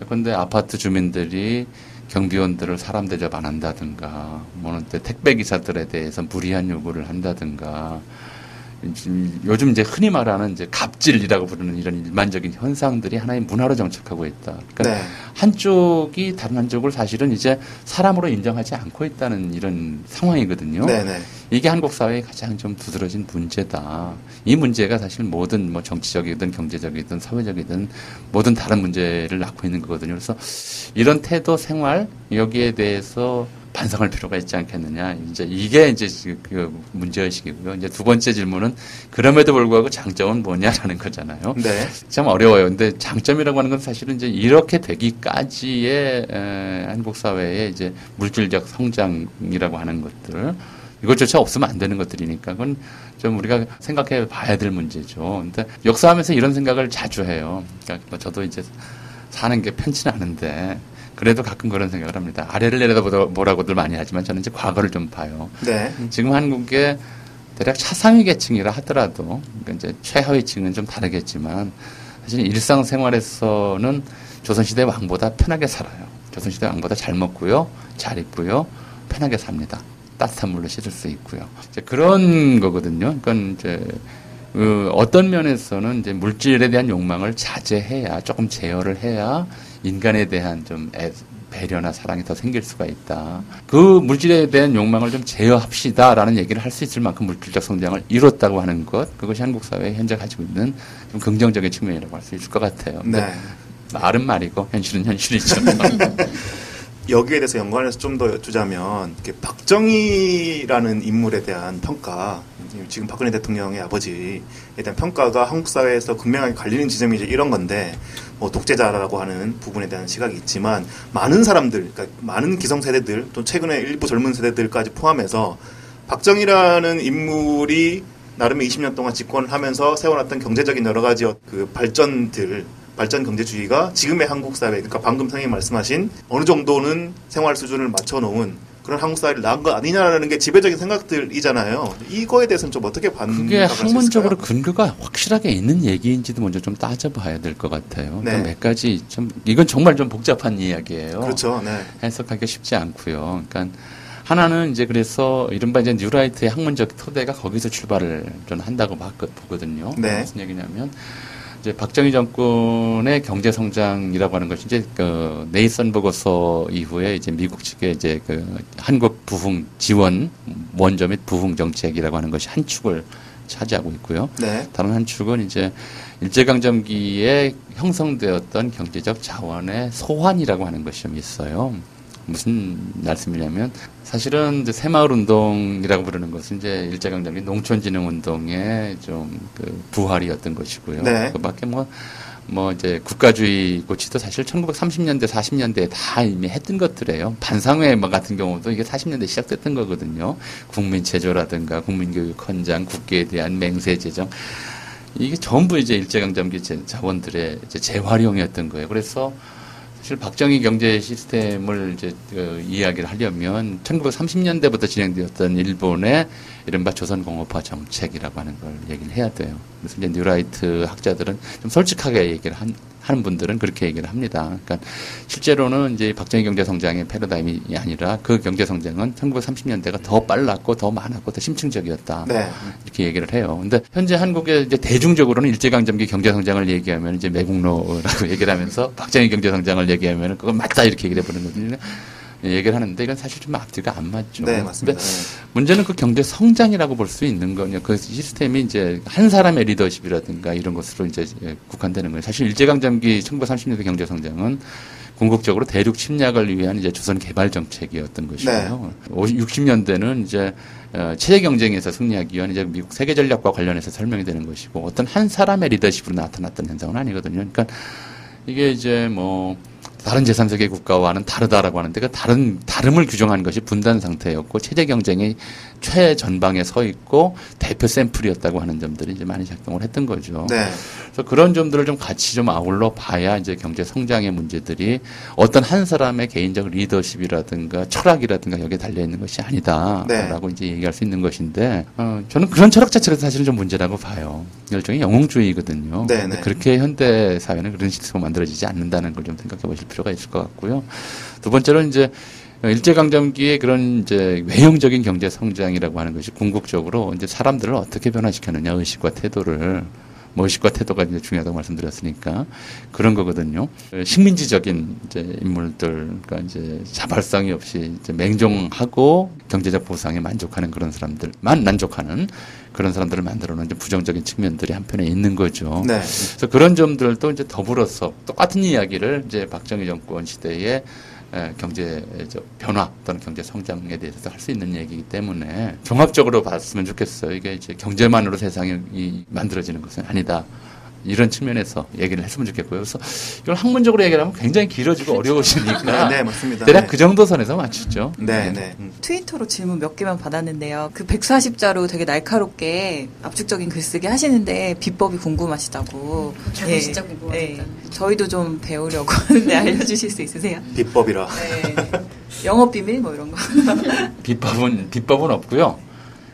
예컨대 아파트 주민들이 경비원들을 사람 대접 안 한다든가, 뭐는 또 택배 기사들에 대해서 무리한 요구를 한다든가, 요즘 이제 흔히 말하는 이제 갑질이라고 부르는 이런 일반적인 현상들이 하나의 문화로 정착하고 있다. 그러니까 네. 한쪽이 다른 한쪽을 사실은 이제 사람으로 인정하지 않고 있다는 이런 상황이거든요. 네. 네. 이게 한국 사회의 가장 좀 두드러진 문제다. 이 문제가 사실 모든 뭐 정치적이든 경제적이든 사회적이든 모든 다른 문제를 낳고 있는 거거든요. 그래서 이런 태도 생활 여기에 대해서 반성할 필요가 있지 않겠느냐. 이제 이게 이제 그 문제의식이고요. 이제 두 번째 질문은 그럼에도 불구하고 장점은 뭐냐라는 거잖아요. 네. 참 어려워요. 근데 장점이라고 하는 건 사실은 이제 이렇게 되기까지의 에, 한국 사회의 이제 물질적 성장이라고 하는 것들 이것조차 없으면 안 되는 것들이니까 그건 좀 우리가 생각해 봐야 될 문제죠. 근데 역사하면서 이런 생각을 자주 해요. 그러니까 뭐 저도 이제 사는 게 편치는 않은데 그래도 가끔 그런 생각을 합니다. 아래를 내려다보라고들 많이 하지만 저는 이제 과거를 좀 봐요. 네. 지금 한국의 대략 차상위 계층이라 하더라도 그러니까 이제 최하위층은 좀 다르겠지만 사실 일상생활에서는 조선시대 왕보다 편하게 살아요. 조선시대 왕보다 잘 먹고요, 잘 입고요, 편하게 삽니다. 따뜻한 물로 씻을 수 있고요. 이제 그런 거거든요. 그러니까 이제 그 어떤 면에서는 이제 물질에 대한 욕망을 자제해야 조금 제어를 해야 인간에 대한 좀 애- 배려나 사랑이 더 생길 수가 있다. 그 물질에 대한 욕망을 좀 제어합시다라는 얘기를 할 수 있을 만큼 물질적 성장을 이뤘다고 하는 것, 그것이 한국 사회에 현재 가지고 있는 좀 긍정적인 측면이라고 할 수 있을 것 같아요. 네. 말은 말이고 현실은 현실이죠. 여기에 대해서 연관해서 좀 더 여쭈자면 박정희라는 인물에 대한 평가 지금 박근혜 대통령의 아버지에 대한 평가가 한국 사회에서 극명하게 갈리는 지점이 이제 이런 건데 뭐 독재자라고 하는 부분에 대한 시각이 있지만 많은 사람들 그러니까 많은 기성 세대들 또 최근에 일부 젊은 세대들까지 포함해서 박정희라는 인물이 나름의 20년 동안 집권을 하면서 세워놨던 경제적인 여러 가지 그 발전들 발전 경제주의가 지금의 한국 사회, 그러니까 방금 선생님 말씀하신 어느 정도는 생활 수준을 맞춰놓은 그런 한국 사회를 낳은 거 아니냐라는 게 지배적인 생각들이잖아요. 이거에 대해서는 좀 어떻게 반응할 그게 수 학문적으로? 근거가 확실하게 있는 얘기인지도 먼저 좀 따져봐야 될 것 같아요. 네. 몇 가지 좀 이건 정말 좀 복잡한 이야기예요. 그렇죠. 네. 해석하기 쉽지 않고요. 그러니까 하나는 이제 그래서 이른바 이제 뉴라이트의 학문적 토대가 거기서 출발을 저는 한다고 보거든요. 네. 무슨 얘기냐면 이제 박정희 정권의 경제 성장이라고 하는 것이 이제 그 네이선 보고서 이후에 이제 미국 측의 이제 그 한국 부흥 지원 원조 및 부흥 정책이라고 하는 것이 한 축을 차지하고 있고요. 네. 다른 한 축은 이제 일제강점기에 형성되었던 경제적 자원의 소환이라고 하는 것이 좀 있어요. 무슨 말씀이냐면 사실은 이제 새마을 운동이라고 부르는 것은 이제 일제강점기 농촌진흥 운동의 좀 그 부활이었던 것이고요. 네. 그밖에 뭐, 뭐 이제 국가주의 고치도 사실 1930년대, 40년대에 다 이미 했던 것들이에요. 반상회 뭐 같은 경우도 이게 40년대 시작됐던 거거든요. 국민체조라든가 국민교육 헌장, 국기에 대한 맹세 제정. 이게 전부 이제 일제강점기 제- 자원들의 이제 재활용이었던 거예요. 그래서 사실 박정희 경제 시스템을 이제 그 이야기를 하려면 1930년대부터 진행되었던 일본의 이른바 조선공업화 정책이라고 하는 걸 얘기를 해야 돼요. 그래서 이제 뉴라이트 학자들은 좀 솔직하게 얘기를 한, 하는 분들은 그렇게 얘기를 합니다. 그러니까 실제로는 이제 박정희 경제 성장의 패러다임이 아니라 그 경제 성장은 1930년대가 더 빨랐고 더 많았고 더 심층적이었다. 네. 이렇게 얘기를 해요. 근데 현재 한국의 이제 대중적으로는 일제강점기 경제 성장을 얘기하면 이제 매국노라고 얘기를 하면서 박정희 경제 성장을 얘기하면 그건 맞다 이렇게 얘기를 해버리는 거거든요. 얘기를 하는데 이건 사실 좀 앞뒤가 안 맞죠. 네, 맞습니다. 근데 문제는 그 경제 성장이라고 볼 수 있는 거냐. 그 시스템이 이제 한 사람의 리더십이라든가 이런 것으로 이제 예, 국한되는 거예요. 사실 일제강점기 1930년대 경제 성장은 궁극적으로 대륙 침략을 위한 이제 조선 개발 정책이었던 것이고요. 60년대는 이제 어, 체제 경쟁에서 승리하기 위한 이제 미국 세계 전략과 관련해서 설명이 되는 것이고 어떤 한 사람의 리더십으로 나타났던 현상은 아니거든요. 그러니까 이게 이제 뭐 다른 제3세계 국가와는 다르다라고 하는데 그 다른 다름을 규정한 것이 분단 상태였고 체제 경쟁이 최전방에 서 있고 대표 샘플이었다고 하는 점들이 이제 많이 작동을 했던 거죠. 네. 그래서 그런 점들을 좀 같이 좀 아울러 봐야 이제 경제 성장의 문제들이 어떤 한 사람의 개인적 리더십이라든가 철학이라든가 여기에 달려 있는 것이 아니다라고 이제 얘기할 수 있는 것인데 어, 저는 그런 철학 자체가 사실은 좀 문제라고 봐요. 일종의 영웅주의거든요. 네, 네. 그렇게 현대 사회는 그런 시스템으로 만들어지지 않는다는 걸 좀 생각해 보실 필요가 있을 것 같고요. 두 번째로 이제 일제강점기의 그런 이제 외형적인 경제 성장이라고 하는 것이 궁극적으로 이제 사람들을 어떻게 변화시켰느냐 의식과 태도를 뭐 의식과 태도가 이제 중요하다고 말씀드렸으니까 그런 거거든요. 식민지적인 이제 인물들, 그러니까 이제 자발성이 없이 이제 맹종하고 경제적 보상에 만족하는 그런 사람들만 만족하는 그런 사람들을 만들어놓은 이제 부정적인 측면들이 한편에 있는 거죠. 네. 그래서 그런 점들도 이제 더불어서 똑같은 이야기를 이제 박정희 정권 시대에 에, 경제적 변화 또는 경제 성장에 대해서 할 수 있는 얘기이기 때문에 종합적으로 봤으면 좋겠어요. 이게 이제 경제만으로 세상이 이- 만들어지는 것은 아니다. 이런 측면에서 얘기를 했으면 좋겠고요. 그래서 이걸 학문적으로 얘기를 하면 굉장히 길어지고 어려우시니까 네, 네, 맞습니다. 대략 네. 그 정도 선에서 맞추죠. 네, 네. 음. 트위터로 질문 몇 개만 받았는데요. 그 140자로 되게 날카롭게 압축적인 글쓰기 하시는데 비법이 궁금하시다고. 저도 예, 진짜 궁금하니까. 저희도 좀 배우려고 하는데 알려주실 수 있으세요? 비법이라. 네. 영업 비밀 뭐 이런 거. 비법은 비법은 없고요.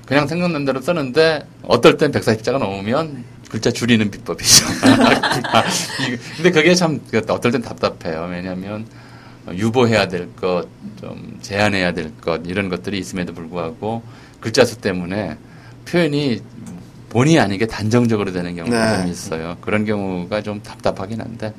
그냥 생각난 대로 쓰는데 어떨 땐 140자가 넘으면 글자 줄이는 비법이죠. 이- 근데 그게 참 어떨 땐 답답해요. 왜냐하면 유보해야 될 것, 좀 제한해야 될 것 이런 것들이 있음에도 불구하고 글자 수 때문에 표현이 본의 아니게 단정적으로 되는 경우가 네. 좀 있어요. 그런 경우가 좀 답답하긴 한데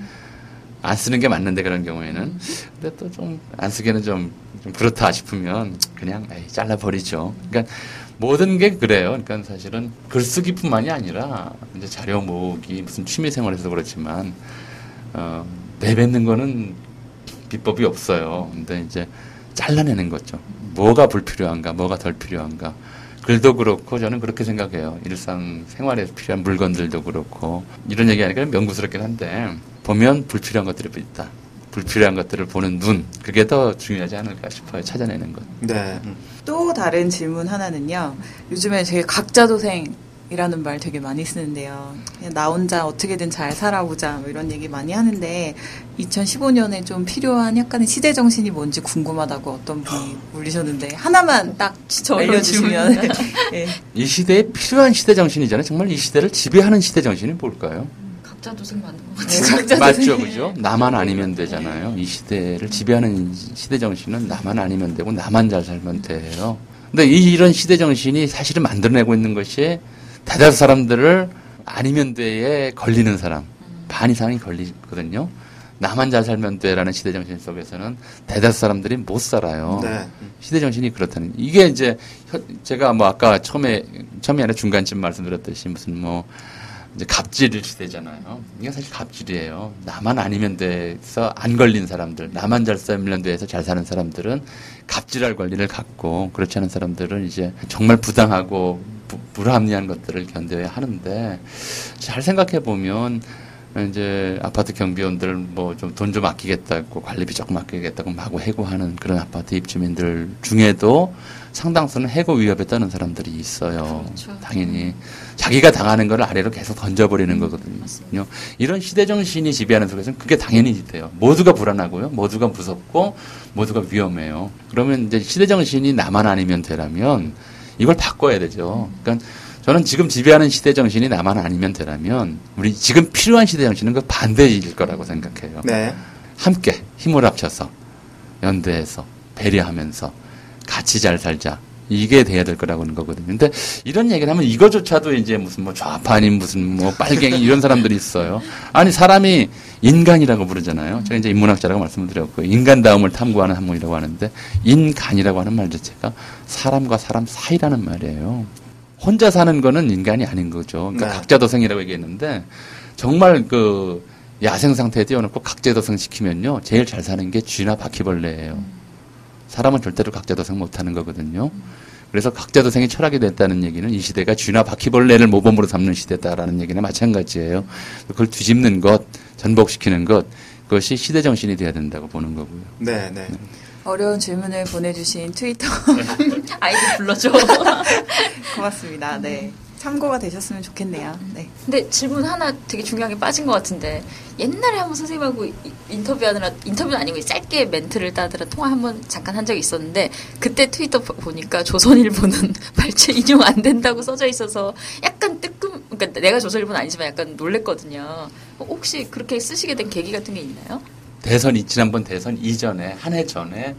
안 쓰는 게 맞는데 그런 경우에는 근데 또 좀 안 쓰기는 좀, 좀 그렇다 싶으면 그냥 에이, 잘라버리죠. 그러니까 모든 게 그래요. 그러니까 사실은 글쓰기뿐만이 아니라 이제 자료 모으기 무슨 취미 생활에서 그렇지만 어, 내뱉는 거는 비법이 없어요. 근데 이제 잘라내는 거죠. 뭐가 불필요한가, 뭐가 덜 필요한가. 글도 그렇고 저는 그렇게 생각해요. 일상 생활에서 필요한 물건들도 그렇고 이런 얘기하니까 명구스럽긴 한데 보면 불필요한 것들이 있다. 불필요한 것들을 보는 눈 그게 더 중요하지 않을까 싶어요. 찾아내는 것. 네. 음. 또 다른 질문 하나는요. 요즘에 되게 각자 도생 이라는 말 되게 많이 쓰는데요. 그냥 나 혼자 어떻게든 잘 살아보자 뭐 이런 얘기 많이 하는데 2015년에 좀 필요한 약간의 시대 정신이 뭔지 궁금하다고 어떤 분이 물리셨는데 하나만 딱 알려주시면 예. 이 시대에 필요한 시대 정신이잖아요. 정말 이 시대를 지배하는 시대 정신이 뭘까요? 작자 도생 맞는 것 같아요. 작자 맞죠. 그죠? 나만 아니면 되잖아요. 이 시대를 지배하는 시대 정신은 나만 아니면 되고 나만 잘 살면 돼요. 근데 이, 이런 시대 정신이 사실은 만들어내고 있는 것이 대다수 사람들을 아니면 돼에 걸리는 사람 반 이상이 걸리거든요. 나만 잘 살면 돼라는 시대 정신 속에서는 대다수 사람들이 못 살아요. 네. 시대 정신이 그렇다는 이게 이제 현- 제가 뭐 아까 처음에 처음에 아니라 중간쯤 말씀드렸듯이 무슨 뭐 이제 갑질 시대잖아요. 이게 사실 갑질이에요. 나만 아니면 돼서 안 걸린 사람들, 나만 잘 살면 돼서 잘 사는 사람들은 갑질할 권리를 갖고 그렇지 않은 사람들은 이제 정말 부당하고 부- 불합리한 것들을 견뎌야 하는데 잘 생각해 보면 이제 아파트 경비원들 뭐 좀 돈 좀 아끼겠다고 관리비 조금 아끼겠다고 마구 해고하는 그런 아파트 입주민들 중에도 상당수는 해고 위협에 떠는 사람들이 있어요. 그렇죠. 당연히 자기가 당하는 걸 아래로 계속 던져버리는 거거든요. 이런 시대 정신이 지배하는 속에서는 그게 당연히 돼요. 모두가 불안하고요. 모두가 무섭고 모두가 위험해요. 그러면 이제 시대 정신이 나만 아니면 되라면 이걸 바꿔야 되죠. 그러니까 저는 지금 지배하는 시대 정신이 나만 아니면 되라면 우리 지금 필요한 시대 정신은 그 반대일 거라고 생각해요. 네. 함께 힘을 합쳐서 연대해서 배려하면서 같이 잘 살자. 이게 돼야 될 거라고 하는 거거든요. 근데 이런 얘기를 하면 이거조차도 이제 무슨 뭐 좌파님 무슨 뭐 빨갱이 이런 사람들이 있어요. 아니 사람이 인간이라고 부르잖아요. 제가 이제 인문학자라고 말씀을 드렸고 인간다움을 탐구하는 학문이라고 하는데 인간이라고 하는 말 자체가 사람과 사람 사이라는 말이에요. 혼자 사는 거는 인간이 아닌 거죠. 그러니까 네. 각자도생이라고 얘기했는데 정말 그 야생 상태에 띄워놓고 각자도생 시키면요 제일 잘 사는 게 쥐나 바퀴벌레예요. 사람은 절대로 각자도생 못하는 거거든요. 그래서 각자도생이 철학이 됐다는 얘기는 이 시대가 쥐나 바퀴벌레를 모범으로 삼는 시대다라는 얘기나 마찬가지예요. 그걸 뒤집는 것, 전복시키는 것, 그것이 시대 정신이 돼야 된다고 보는 거고요. 네, 네. 어려운 질문을 보내주신 트위터 아이디 불러줘. 고맙습니다. 네. 참고가 되셨으면 좋겠네요. 네. 근데 질문 하나 되게 중요한 게 빠진 것 같은데 옛날에 한번 선생님하고 이- 인터뷰하느라 인터뷰는 아니고 짧게 멘트를 따더라 통화 한번 잠깐 한 적이 있었는데 그때 트위터 보- 보니까 조선일보는 발췌 인용 안 된다고 써져 있어서 약간 뜨끔 그러니까 내가 조선일보는 아니지만 약간 놀랬거든요. 어, 혹시 그렇게 쓰시게 된 계기 같은 게 있나요? 대선 이- 지난번 대선 이전에 한 해 전에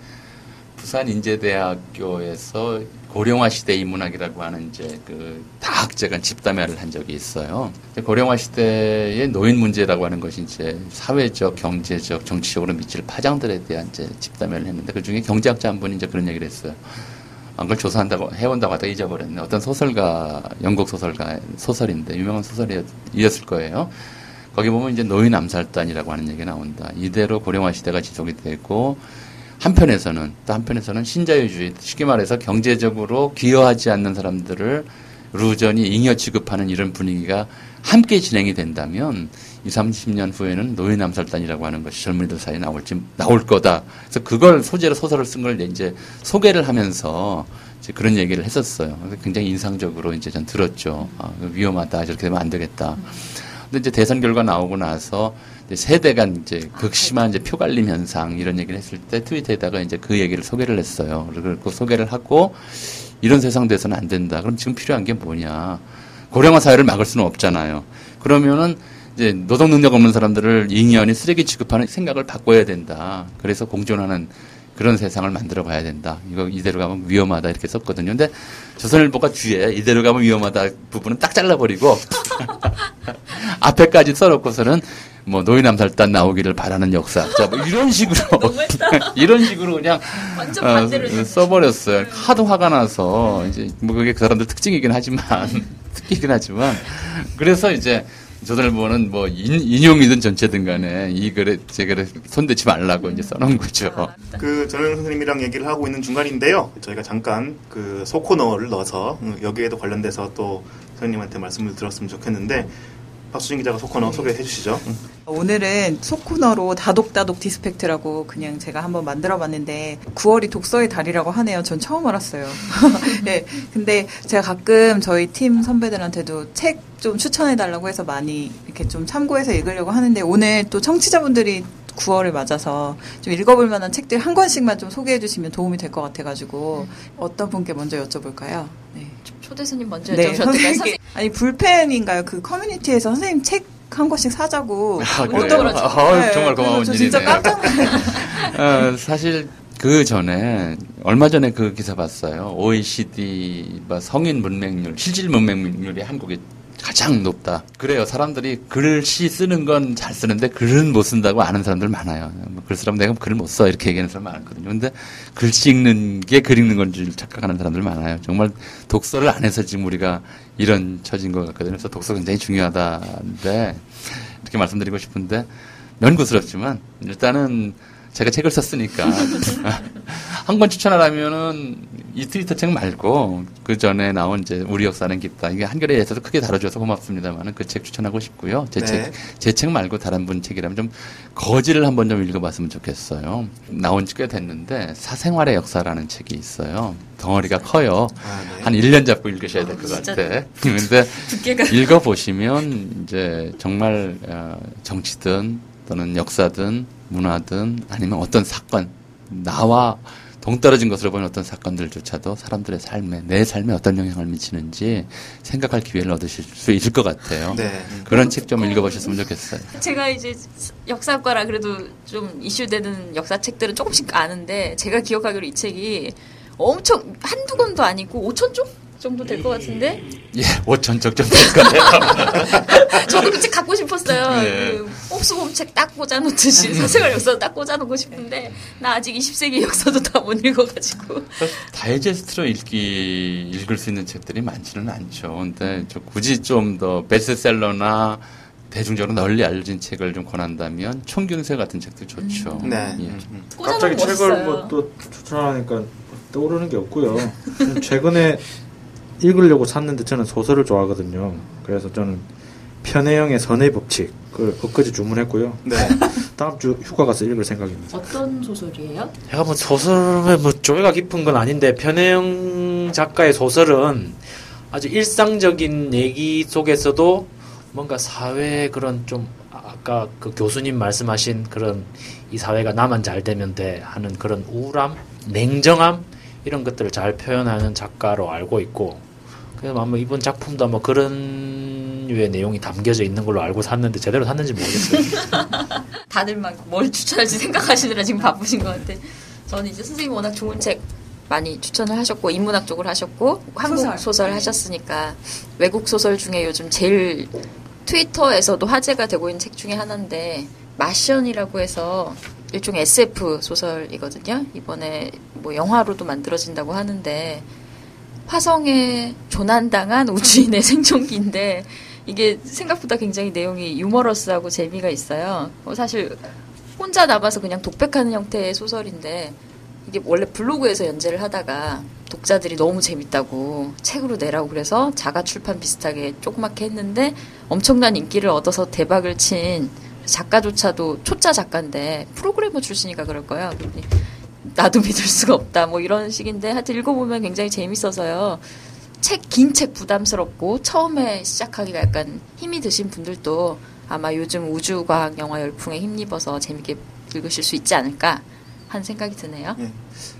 부산 인제대학교에서 고령화 시대 인문학이라고 하는 이제 그 다학제간 집담회를 한 적이 있어요. 고령화 시대의 노인 문제라고 하는 것이 이제 사회적, 경제적, 정치적으로 미칠 파장들에 대한 이제 집담회를 했는데 그 중에 경제학자 한 분이 이제 그런 얘기를 했어요. 아, 그걸 조사한다고 해온다고 하다가 잊어버렸네. 어떤 소설가, 영국 소설가 소설인데 유명한 소설이었을 거예요. 거기 보면 이제 노인 암살단이라고 하는 얘기가 나온다. 이대로 고령화 시대가 지속이 되고 한편에서는 또 한편에서는 신자유주의 쉽게 말해서 경제적으로 기여하지 않는 사람들을 루전이 잉여 취급하는 이런 분위기가 함께 진행이 된다면 2, 30년 후에는 노인 암살단이라고 하는 것이 젊은이들 사이에 나올지 나올 거다. 그래서 그걸 소재로 소설을 쓴 걸 이제 소개를 하면서 이제 그런 얘기를 했었어요. 굉장히 인상적으로 이제 전 들었죠. 아, 위험하다. 저렇게 되면 안 되겠다. 근데 이제 대선 결과 나오고 나서 세대 간 이제 극심한 이제 표갈림 현상 이런 얘기를 했을 때 트위터에다가 이제 그 얘기를 소개를 했어요. 그리고 그 소개를 하고 이런 세상 돼서는 안 된다. 그럼 지금 필요한 게 뭐냐? 고령화 사회를 막을 수는 없잖아요. 그러면은 이제 노동 능력 없는 사람들을 잉여니 쓰레기 취급하는 생각을 바꿔야 된다. 그래서 공존하는 그런 세상을 만들어 가야 된다. 이거 이대로 가면 위험하다 이렇게 썼거든요. 근데 조선일보가 뒤에 이대로 가면 위험하다 부분은 딱 잘라버리고 앞에까지 써놓고서는 뭐 노인 암살단 나오기를 바라는 역사학자 뭐 이런 식으로 이런 식으로 그냥 완전 어. 써버렸어요. 하도 화가 나서 이제 뭐 그게 그 사람들 특징이긴 하지만 특기긴 하지만 그래서 이제 조선일보는 뭐 인, 인용이든 전체든 간에 이 글에 제 글에 손대지 말라고 이제 써놓은 거죠. 그 전우용 선생님이랑 얘기를 하고 있는 중간인데요. 저희가 잠깐 그 소코너를 넣어서 음, 여기에도 관련돼서 또 선생님한테 말씀을 들었으면 좋겠는데 박수진 기자가 소코너 소개해 주시죠. 음. 오늘은 소코너로 다독다독 디스팩트라고 그냥 제가 한번 만들어 봤는데 9월이 독서의 달이라고 하네요. 전 처음 알았어요. 네. 근데 제가 가끔 저희 팀 선배들한테도 책 좀 추천해 달라고 해서 많이 이렇게 좀 참고해서 읽으려고 하는데 오늘 또 청취자분들이 9월을 맞아서 좀 읽어볼 만한 책들 한 권씩만 좀 소개해 주시면 도움이 될 것 같아가지고 어떤 분께 먼저 여쭤볼까요? 네. 초대선님 먼저 네, 여쭤보셔도 될까요? 선생님께 아니 불펜인가요? 그 커뮤니티에서 선생님 책 한 권씩 사자고. 아? 그래요? 그러죠. 아, 네, 정말 고마운 저 일이네요. 진짜 깜짝 어, 사실 그 전에 얼마 전에 그 기사 봤어요. OECD 뭐 성인 문맹률, 실질 문맹률이 한국이 가장 높다. 그래요. 사람들이 글씨 쓰는 건 잘 쓰는데 글은 못 쓴다고 아는 사람들 많아요. 뭐글 쓰라면 내가 글을 못 써. 이렇게 얘기하는 사람 많거든요. 근데 글씨 읽는 게 글 읽는 건 줄 착각하는 사람들 많아요. 정말 독서를 안 해서 지금 우리가 이런 처진 것 같거든요. 그래서 독서 굉장히 중요하다는데 이렇게 말씀드리고 싶은데 면구스럽지만 일단은 제가 책을 썼으니까 한 권 추천하라면은 이 트위터 책 말고 그 전에 나온 이제 우리 역사는 깊다. 이게 한겨레에서도 크게 다뤄줘서 고맙습니다만은 그 책 추천하고 싶고요. 제 네. 책제책 말고 다른 분 책이라면 좀 거지를 한번 좀 읽어봤으면 좋겠어요. 나온 지 꽤 됐는데 사생활의 역사라는 책이 있어요. 덩어리가 커요. 아, 네. 한 1년 잡고 읽으셔야 될 아, 것. 같아. 근데 두께가. 읽어보시면 이제 정말 어, 정치든 또는 역사든 문화든 아니면 어떤 사건 나와 동떨어진 것으로 보는 어떤 사건들조차도 사람들의 삶에 내 삶에 어떤 영향을 미치는지 생각할 기회를 얻으실 수 있을 것 같아요. 네. 그런 책 좀 읽어보셨으면 좋겠어요. 제가 이제 역사과라 그래도 좀 이슈되는 역사책들은 조금씩 아는데 제가 기억하기로 이 책이 엄청 한두 권도 아니고 5천 쪽 정도 될 것 같은데 예, 5천 쪽좀 될까요? 저도 그 책 갖고 싶었어요. 네. 그 옥수범책 딱 꽂아놓듯이 사생활 역사도 딱 꽂아놓고 싶은데 나 아직 20세기 역사도 다 못 읽어가지고 다이제스트로 읽기 읽을 수 있는 책들이 많지는 않죠. 근데 저 굳이 좀 더 베스트셀러나 대중적으로 널리 알려진 책을 좀 권한다면 총균세 같은 책도 좋죠. 네. 예. 음. 갑자기 꽂아놓으면 책을. 뭐 또 추천하니까 떠오르는 게 없고요. 최근에 읽으려고 샀는데 저는 소설을 좋아하거든요. 그래서 저는 편혜영의 선의 법칙 그걸 엊그제 주문했고요. 네. 다음 주 휴가 가서 읽을 생각입니다. 어떤 소설이에요? 제가 뭐 소설에 뭐 조예가 깊은 건 아닌데 편혜영 작가의 소설은 아주 일상적인 얘기 속에서도 뭔가 사회 그런 좀 아까 그 교수님 말씀하신 그런 이 사회가 나만 잘 되면 돼 하는 그런 우울함, 냉정함 이런 것들을 잘 표현하는 작가로 알고 있고 그래서 아마 이번 작품도 아마 그런 류의 내용이 담겨져 있는 걸로 알고 샀는데 제대로 샀는지 모르겠어요. 다들 막 뭘 추천할지 생각하시느라 지금 바쁘신 것 같아. 저는 이제 선생님 워낙 좋은 책 많이 추천을 하셨고 인문학 쪽을 하셨고 한국 소설. 소설, 하셨으니까 외국 소설 중에 요즘 제일 트위터에서도 화제가 되고 있는 책 중에 하나인데 마션이라고 해서 일종의 SF 소설이거든요. 이번에 뭐 영화로도 만들어진다고 하는데 화성에 조난당한 우주인의 생존기인데 이게 생각보다 굉장히 내용이 유머러스하고 재미가 있어요. 어, 사실 혼자 남아서 그냥 독백하는 형태의 소설인데 이게 원래 블로그에서 연재를 하다가 독자들이 너무 재밌다고 책으로 내라고 그래서 자가 출판 비슷하게 조그맣게 했는데 엄청난 인기를 얻어서 대박을 친 작가조차도 초짜 작가인데 프로그래머 출신이가 그럴 거예요. 나도 믿을 수가 없다. 뭐 이런 식인데 하여튼 읽어보면 굉장히 재밌어서요. 책, 긴 책 부담스럽고 처음에 시작하기가 약간 힘이 드신 분들도 아마 요즘 우주과학 영화 열풍에 힘입어서 재밌게 읽으실 수 있지 않을까 하는 생각이 드네요.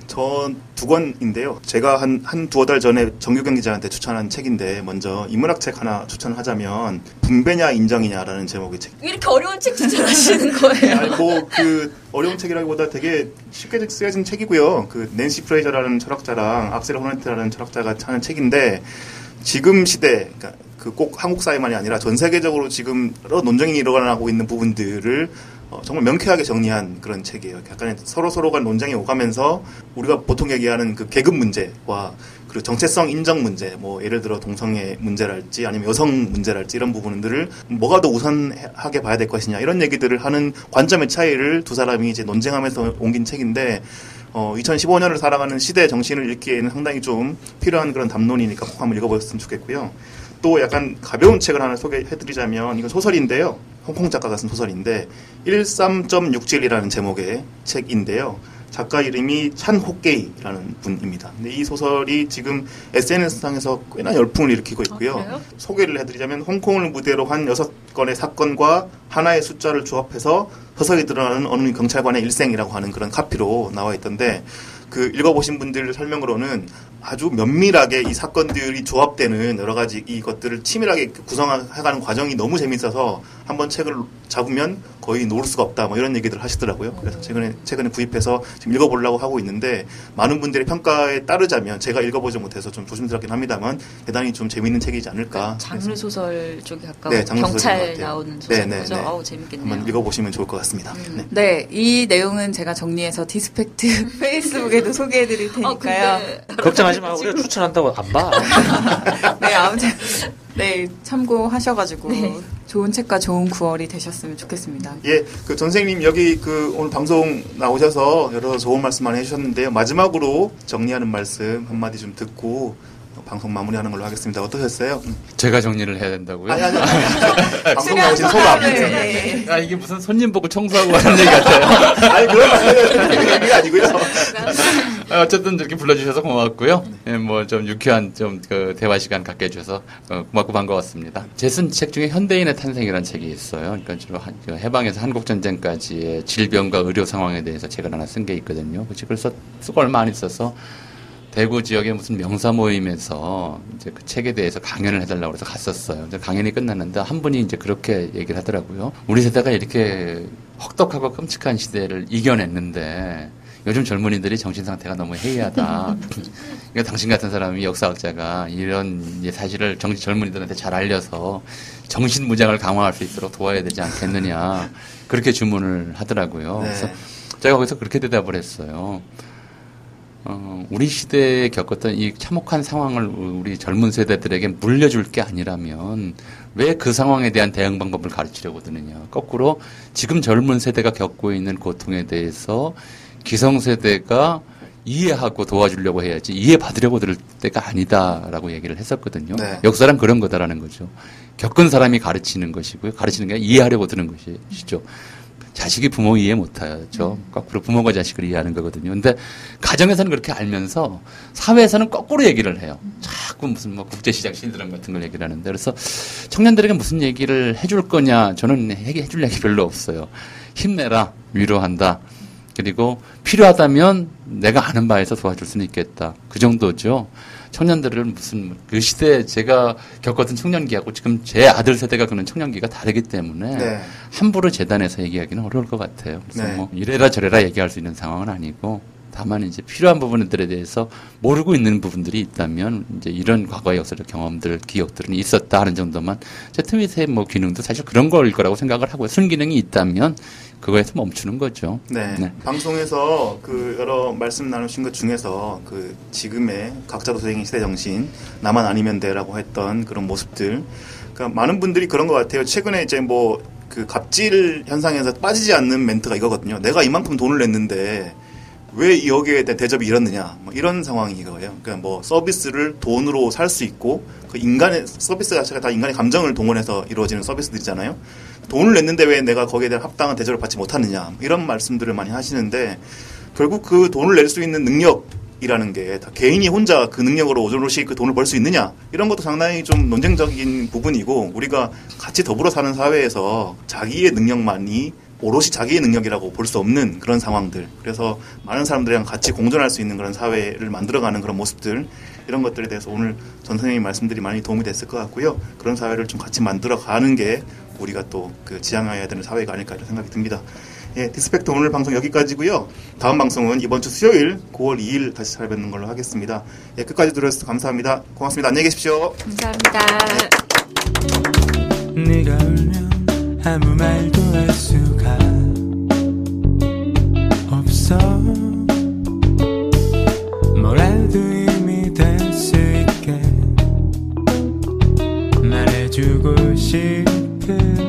전 두 권인데요. 제가 한, 한 두어 달 전에 정규경 기자한테 추천한 책인데, 먼저 인문학 책 하나 추천하자면, 분배냐 인정이냐라는 제목의 책. 왜 이렇게 어려운 책 추천하시는 거예요? 아니, 뭐, 그, 어려운 책이라기보다 되게 쉽게 쓰여진 책이고요. 그, 낸시 프레이저라는 철학자랑 악셀 호네트라는 철학자가 하는 책인데, 지금 시대, 그러니까 그 꼭 한국 사회만이 아니라 전 세계적으로 지금 여러 논쟁이 일어나고 있는 부분들을 어, 정말 명쾌하게 정리한 그런 책이에요. 약간 서로 서로가 논쟁이 오가면서 우리가 보통 얘기하는 그 계급 문제와 그리고 정체성 인정 문제, 뭐 예를 들어 동성애 문제랄지 아니면 여성 문제랄지 이런 부분들을 뭐가 더 우선하게 봐야 될 것이냐 이런 얘기들을 하는 관점의 차이를 두 사람이 이제 논쟁하면서 옮긴 책인데 어, 2015년을 살아가는 시대 정신을 읽기에는 상당히 좀 필요한 그런 담론이니까 꼭 한번 읽어보셨으면 좋겠고요. 또 약간 가벼운 책을 하나 소개해드리자면 이건 소설인데요. 홍콩 작가가 쓴 소설인데 13.67이라는 제목의 책인데요. 작가 이름이 찬 호게이라는 분입니다. 근데 이 소설이 지금 SNS상에서 꽤나 열풍을 일으키고 있고요. 아? 소개를 해드리자면 홍콩을 무대로 한 여섯 건의 사건과 하나의 숫자를 조합해서 서서히 드러나는 어느 경찰관의 일생이라고 하는 그런 카피로 나와 있던데 그 읽어보신 분들 설명으로는 아주 면밀하게 이 사건들이 조합되는 여러 가지 이것들을 치밀하게 구성해가는 과정이 너무 재밌어서 한번 책을 잡으면 거의 놓을 수가 없다. 뭐 이런 얘기들 하시더라고요. 그래서 최근에 최근에 구입해서 지금 읽어보려고 하고 있는데 많은 분들의 평가에 따르자면 제가 읽어보지 못해서 좀 조심스럽긴 합니다만 대단히 좀 재미있는 책이지 않을까. 장르 소설 쪽에 가까운 네, 경찰. 나오는 네, 소설 네, 거죠. 네. 어우 재밌겠네요. 한번 읽어보시면 좋을 것 같습니다. 음. 네. 네, 이 내용은 제가 정리해서 디스팩트 페이스북에도 소개해드릴 어, 테니까요. 근데 걱정하지 마. 우리가 추천한다고 안 봐. 네, 아무튼 네 참고하셔가지고 네. 좋은 책과 좋은 9월이 되셨으면 좋겠습니다. 예, 그 전생님 여기 그 오늘 방송 나오셔서 여러 좋은 말씀 많이 해주셨는데요. 마지막으로 정리하는 말씀 한마디 좀 듣고 방송 마무리하는 걸로 하겠습니다. 어떠셨어요? 음. 제가 정리를 해야 된다고요? 아니, 아니, 아니. 방송 나오신 소감. 네. 아, 이게 무슨 손님 보고 청소하고 하는 얘기 같아요. 아니, 그런 말이 아니고요. 아, 어쨌든 이렇게 불러주셔서 고맙고요. 예, 뭐좀 유쾌한 좀 그 대화 시간 갖게 해주셔서 어, 고맙고 반가웠습니다. 제 쓴 책 중에 현대인의 탄생이라는 책이 있어요. 그러니까 주로 한, 그 해방에서 한국 전쟁까지의 질병과 의료 상황에 대해서 책을 하나 쓴 게 있거든요. 그 책을 써, 쓰고 얼마 안 있어서 대구 지역의 무슨 명사 모임에서 이제 그 책에 대해서 강연을 해달라고 해서 갔었어요. 이제 강연이 끝났는데 한 분이 이제 그렇게 얘기를 하더라고요. 우리 세대가 이렇게 혹독하고 끔찍한 시대를 이겨냈는데 요즘 젊은이들이 정신 상태가 너무 해이하다. 그러니까 당신 같은 사람이 역사학자가 이런 사실을 정 젊은이들한테 잘 알려서 정신 무장을 강화할 수 있도록 도와야 되지 않겠느냐. 그렇게 주문을 하더라고요. 네. 그래서 제가 거기서 그렇게 대답을 했어요. 어, 우리 시대에 겪었던 이 참혹한 상황을 우리 젊은 세대들에게 물려줄 게 아니라면 왜 그 상황에 대한 대응 방법을 가르치려고 드느냐. 거꾸로 지금 젊은 세대가 겪고 있는 고통에 대해서 기성세대가 이해하고 도와주려고 해야지 이해받으려고 들을 때가 아니다라고 얘기를 했었거든요. 네. 역사란 그런 거다라는 거죠. 겪은 사람이 가르치는 것이고요. 가르치는 게 이해하려고 드는 것이죠. 자식이 부모 이해 못하죠. 거꾸로 부모가 자식을 이해하는 거거든요. 근데 가정에서는 그렇게 알면서 사회에서는 거꾸로 얘기를 해요. 자꾸 무슨 뭐 국제시장 신드롬 같은 걸 얘기를 하는데 그래서 청년들에게 무슨 얘기를 해줄 거냐 저는 해- 해줄 얘기 별로 없어요. 힘내라 위로한다. 그리고 필요하다면 내가 아는 바에서 도와줄 수는 있겠다. 그 정도죠. 청년들은 무슨 그 시대 제가 겪었던 청년기하고 지금 제 아들 세대가 겪는 청년기가 다르기 때문에 네. 함부로 재단에서 얘기하기는 어려울 것 같아요. 그래서 네. 뭐 이래라 저래라 얘기할 수 있는 상황은 아니고 다만 이제 필요한 부분들에 대해서 모르고 있는 부분들이 있다면 이제 이런 과거의 역사적 경험들, 기억들은 있었다 하는 정도만 제 트윗의 뭐 기능도 사실 그런 걸 거라고 생각을 하고요. 순기능이 있다면 그거에서 멈추는 거죠. 네. 네. 방송에서 그 여러 말씀 나누신 것 중에서 그 지금의 각자 도생의 시대 정신 나만 아니면 돼라고 했던 그런 모습들. 그러니까 많은 분들이 그런 것 같아요. 최근에 이제 뭐 그 갑질 현상에서 빠지지 않는 멘트가 이거거든요. 내가 이만큼 돈을 냈는데 왜 여기에 대한 대접이 이렇느냐 뭐 이런 상황이 이거예요. 그러니까 뭐 서비스를 돈으로 살 수 있고 그 인간의 서비스 자체가 다 인간의 감정을 동원해서 이루어지는 서비스들이잖아요. 돈을 냈는데 왜 내가 거기에 대한 합당한 대접을 받지 못하느냐 뭐 이런 말씀들을 많이 하시는데 결국 그 돈을 낼 수 있는 능력이라는 게 다 개인이 혼자 그 능력으로 오롯이 그 돈을 벌 수 있느냐 이런 것도 상당히 좀 논쟁적인 부분이고 우리가 같이 더불어 사는 사회에서 자기의 능력만이 오롯이 자기의 능력이라고 볼 수 없는 그런 상황들. 그래서 많은 사람들이랑 같이 공존할 수 있는 그런 사회를 만들어가는 그런 모습들. 이런 것들에 대해서 오늘 전 선생님 말씀들이 많이 도움이 됐을 것 같고요. 그런 사회를 좀 같이 만들어가는 게 우리가 또 그 지향해야 되는 사회가 아닐까 이런 생각이 듭니다. 예, 디스팩트 오늘 방송 여기까지고요. 다음 방송은 이번 주 수요일 9월 2일 다시 찾아뵙는 걸로 하겠습니다. 예, 끝까지 들어주셔서 감사합니다. 고맙습니다. 안녕히 계십시오. 감사합니다. 아무 말도 할 수가 없어. 뭐라도 힘이 될수 있게 말해주고 싶은